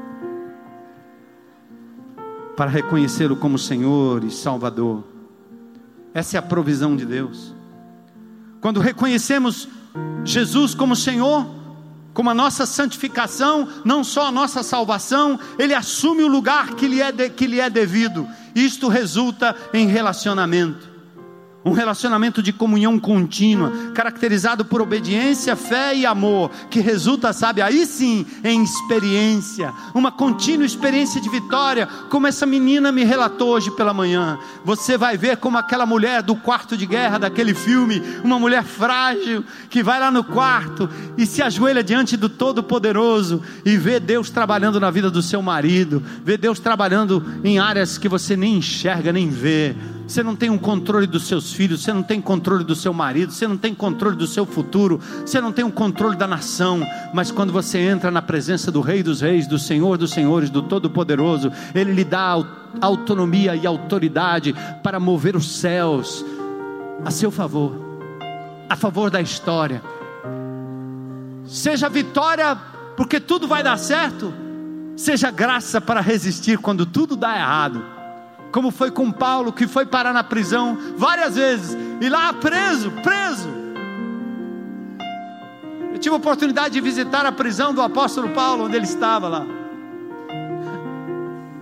para reconhecê-lo como Senhor e Salvador. Essa é a provisão de Deus. Quando reconhecemos Jesus como Senhor, como a nossa santificação, não só a nossa salvação, Ele assume o lugar que lhe é, de, que lhe é devido. Isto resulta em relacionamento um relacionamento de comunhão contínua, caracterizado por obediência, fé e amor, que resulta, sabe, aí sim, em experiência, uma contínua experiência de vitória, como essa menina me relatou hoje pela manhã. Você vai ver como aquela mulher do quarto de guerra daquele filme, uma mulher frágil, que vai lá no quarto e se ajoelha diante do Todo-Poderoso e vê Deus trabalhando na vida do seu marido, vê Deus trabalhando em áreas que você nem enxerga, nem vê você não tem um controle dos seus filhos, você não tem controle do seu marido, você não tem controle do seu futuro, você não tem um controle da nação, mas quando você entra na presença do Rei dos Reis, do Senhor dos Senhores, do Todo-Poderoso, Ele lhe dá autonomia e autoridade para mover os céus a seu favor, a favor da história. Seja vitória, porque tudo vai dar certo, seja graça para resistir quando tudo dá errado como foi com Paulo, que foi parar na prisão várias vezes, e lá preso, preso. Eu tive a oportunidade de visitar a prisão do apóstolo Paulo, onde ele estava lá.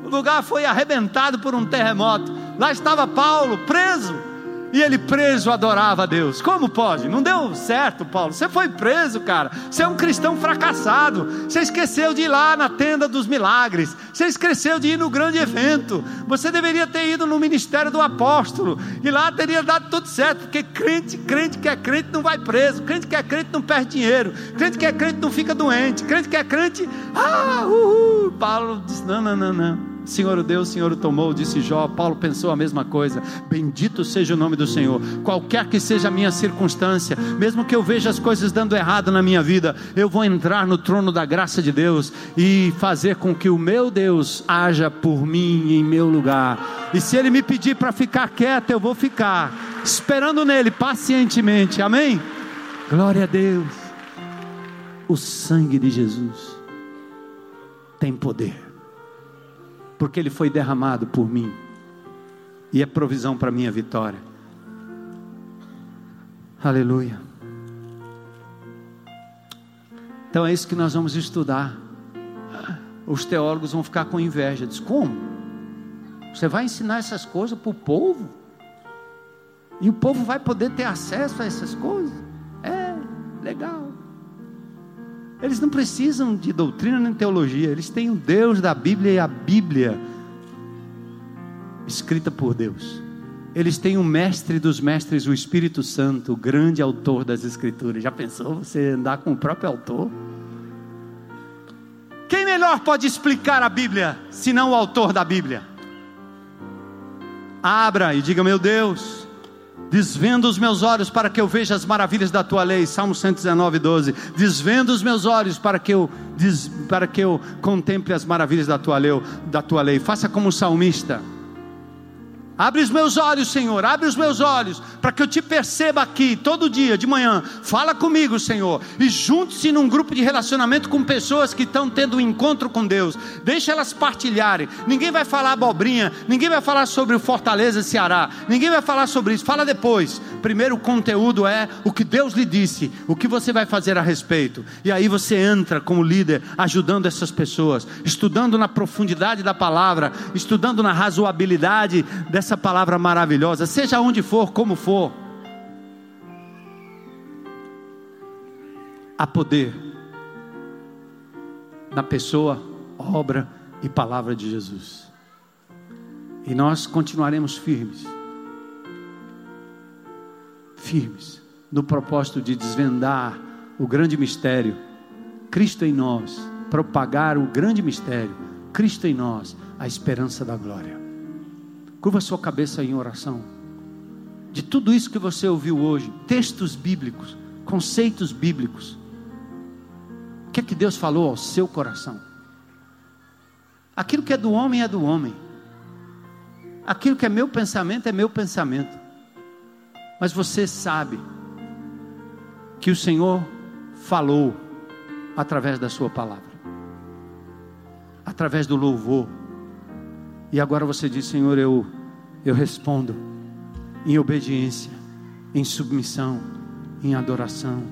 O lugar foi arrebentado por um terremoto. Lá estava Paulo, preso e ele preso adorava a Deus. Como pode? Não deu certo, Paulo. Você foi preso, cara. Você é um cristão fracassado. Você esqueceu de ir lá na tenda dos milagres. Você esqueceu de ir no grande evento. Você deveria ter ido no ministério do apóstolo. E lá teria dado tudo certo. Porque crente, crente que é crente não vai preso. Crente que é crente não perde dinheiro. Crente que é crente não fica doente. Crente que é crente, ah, uhul. Paulo disse: não, não, não, não. Senhor o deu, Senhor tomou, disse Jó. Paulo pensou a mesma coisa. Bendito seja o nome do Senhor. Qualquer que seja a minha circunstância, mesmo que eu veja as coisas dando errado na minha vida, eu vou entrar no trono da graça de Deus e fazer com que o meu Deus haja por mim em meu lugar. E se ele me pedir para ficar quieto, eu vou ficar, esperando nele pacientemente. Amém? Glória a Deus. O sangue de Jesus tem poder porque Ele foi derramado por mim e é provisão para minha vitória. Aleluia. Então é isso que nós vamos estudar. Os teólogos vão ficar com inveja. Diz: como? Você vai ensinar essas coisas para o povo? E o povo vai poder ter acesso a essas coisas? É, legal. Eles não precisam de doutrina nem teologia, eles têm o Deus da Bíblia e a Bíblia escrita por Deus. Eles têm o mestre dos mestres, o Espírito Santo, o grande autor das Escrituras. Já pensou você andar com o próprio autor? Quem melhor pode explicar a Bíblia senão o autor da Bíblia? Abra e diga: Meu Deus, Desvenda os meus olhos para que eu veja as maravilhas da tua lei. Salmo 119, 12. Desvenda os meus olhos para que eu, des, para que eu contemple as maravilhas da tua, lei, da tua lei. Faça como o salmista. Abre os meus olhos, Senhor, abre os meus olhos, para que eu te perceba aqui todo dia, de manhã. Fala comigo, Senhor, e junte-se num grupo de relacionamento com pessoas que estão tendo um encontro com Deus. Deixa elas partilharem. Ninguém vai falar abobrinha, ninguém vai falar sobre o Fortaleza Ceará, ninguém vai falar sobre isso. Fala depois. Primeiro o conteúdo é o que Deus lhe disse, o que você vai fazer a respeito. E aí você entra como líder, ajudando essas pessoas, estudando na profundidade da palavra, estudando na razoabilidade dessa essa palavra maravilhosa, seja onde for, como for. Há poder na pessoa, obra e palavra de Jesus. E nós continuaremos firmes firmes no propósito de desvendar o grande mistério, Cristo em nós, propagar o grande mistério, Cristo em nós, a esperança da glória. Curva sua cabeça em oração. De tudo isso que você ouviu hoje, textos bíblicos, conceitos bíblicos, o que é que Deus falou ao seu coração? Aquilo que é do homem é do homem. Aquilo que é meu pensamento é meu pensamento. Mas você sabe que o Senhor falou através da Sua palavra, através do louvor. E agora você diz: Senhor, eu, eu respondo em obediência, em submissão, em adoração.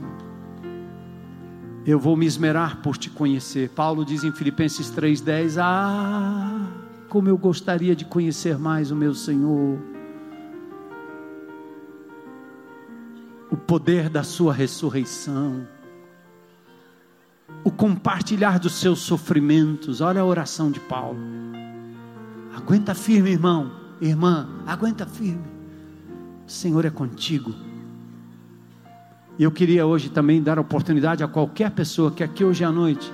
Eu vou me esmerar por te conhecer. Paulo diz em Filipenses 3,10: Ah, como eu gostaria de conhecer mais o meu Senhor. o poder da sua ressurreição, o compartilhar dos seus sofrimentos. Olha a oração de Paulo. Aguenta firme, irmão, irmã, aguenta firme. O Senhor é contigo. E eu queria hoje também dar oportunidade a qualquer pessoa que aqui hoje à noite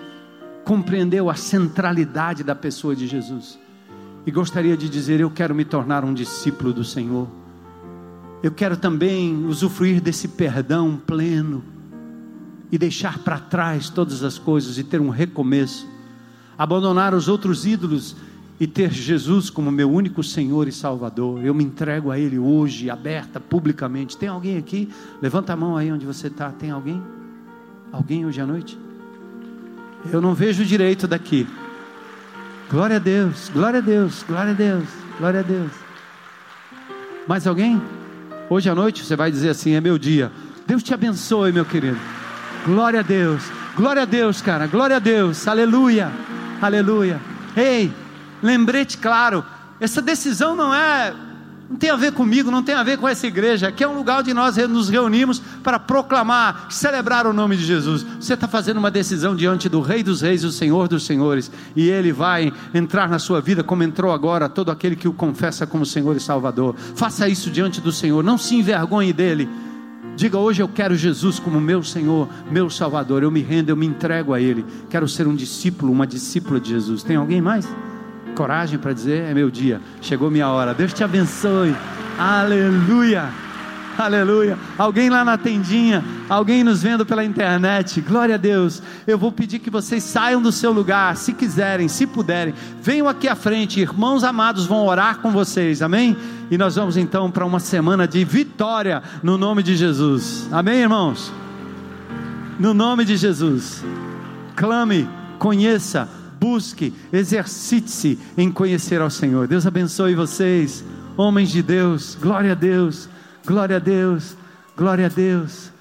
compreendeu a centralidade da pessoa de Jesus e gostaria de dizer: Eu quero me tornar um discípulo do Senhor eu quero também usufruir desse perdão pleno e deixar para trás todas as coisas e ter um recomeço, abandonar os outros ídolos e ter Jesus como meu único Senhor e Salvador. Eu me entrego a Ele hoje, aberta, publicamente. Tem alguém aqui? Levanta a mão aí onde você está. Tem alguém? Alguém hoje à noite? Eu não vejo direito daqui. Glória a Deus, glória a Deus, glória a Deus, glória a Deus. Mais alguém? Hoje à noite você vai dizer assim: é meu dia. Deus te abençoe, meu querido. Glória a Deus. Glória a Deus, cara. Glória a Deus. Aleluia. Aleluia. Ei, lembrete claro, essa decisão não é não tem a ver comigo, não tem a ver com essa igreja. Aqui é um lugar onde nós nos reunimos para proclamar, celebrar o nome de Jesus. Você está fazendo uma decisão diante do Rei dos Reis, o Senhor dos Senhores, e Ele vai entrar na sua vida como entrou agora todo aquele que o confessa como Senhor e Salvador. Faça isso diante do Senhor, não se envergonhe dele. Diga hoje eu quero Jesus como meu Senhor, meu Salvador. Eu me rendo, eu me entrego a Ele. Quero ser um discípulo, uma discípula de Jesus. Tem alguém mais? Coragem para dizer: é meu dia, chegou minha hora. Deus te abençoe. Aleluia. Aleluia. Alguém lá na tendinha, alguém nos vendo pela internet, glória a Deus. Eu vou pedir que vocês saiam do seu lugar, se quiserem, se puderem. Venham aqui à frente, irmãos amados vão orar com vocês, amém? E nós vamos então para uma semana de vitória no nome de Jesus, amém, irmãos? No nome de Jesus, clame, conheça, busque, exercite-se em conhecer ao Senhor. Deus abençoe vocês, homens de Deus. Glória a Deus, glória a Deus, glória a Deus.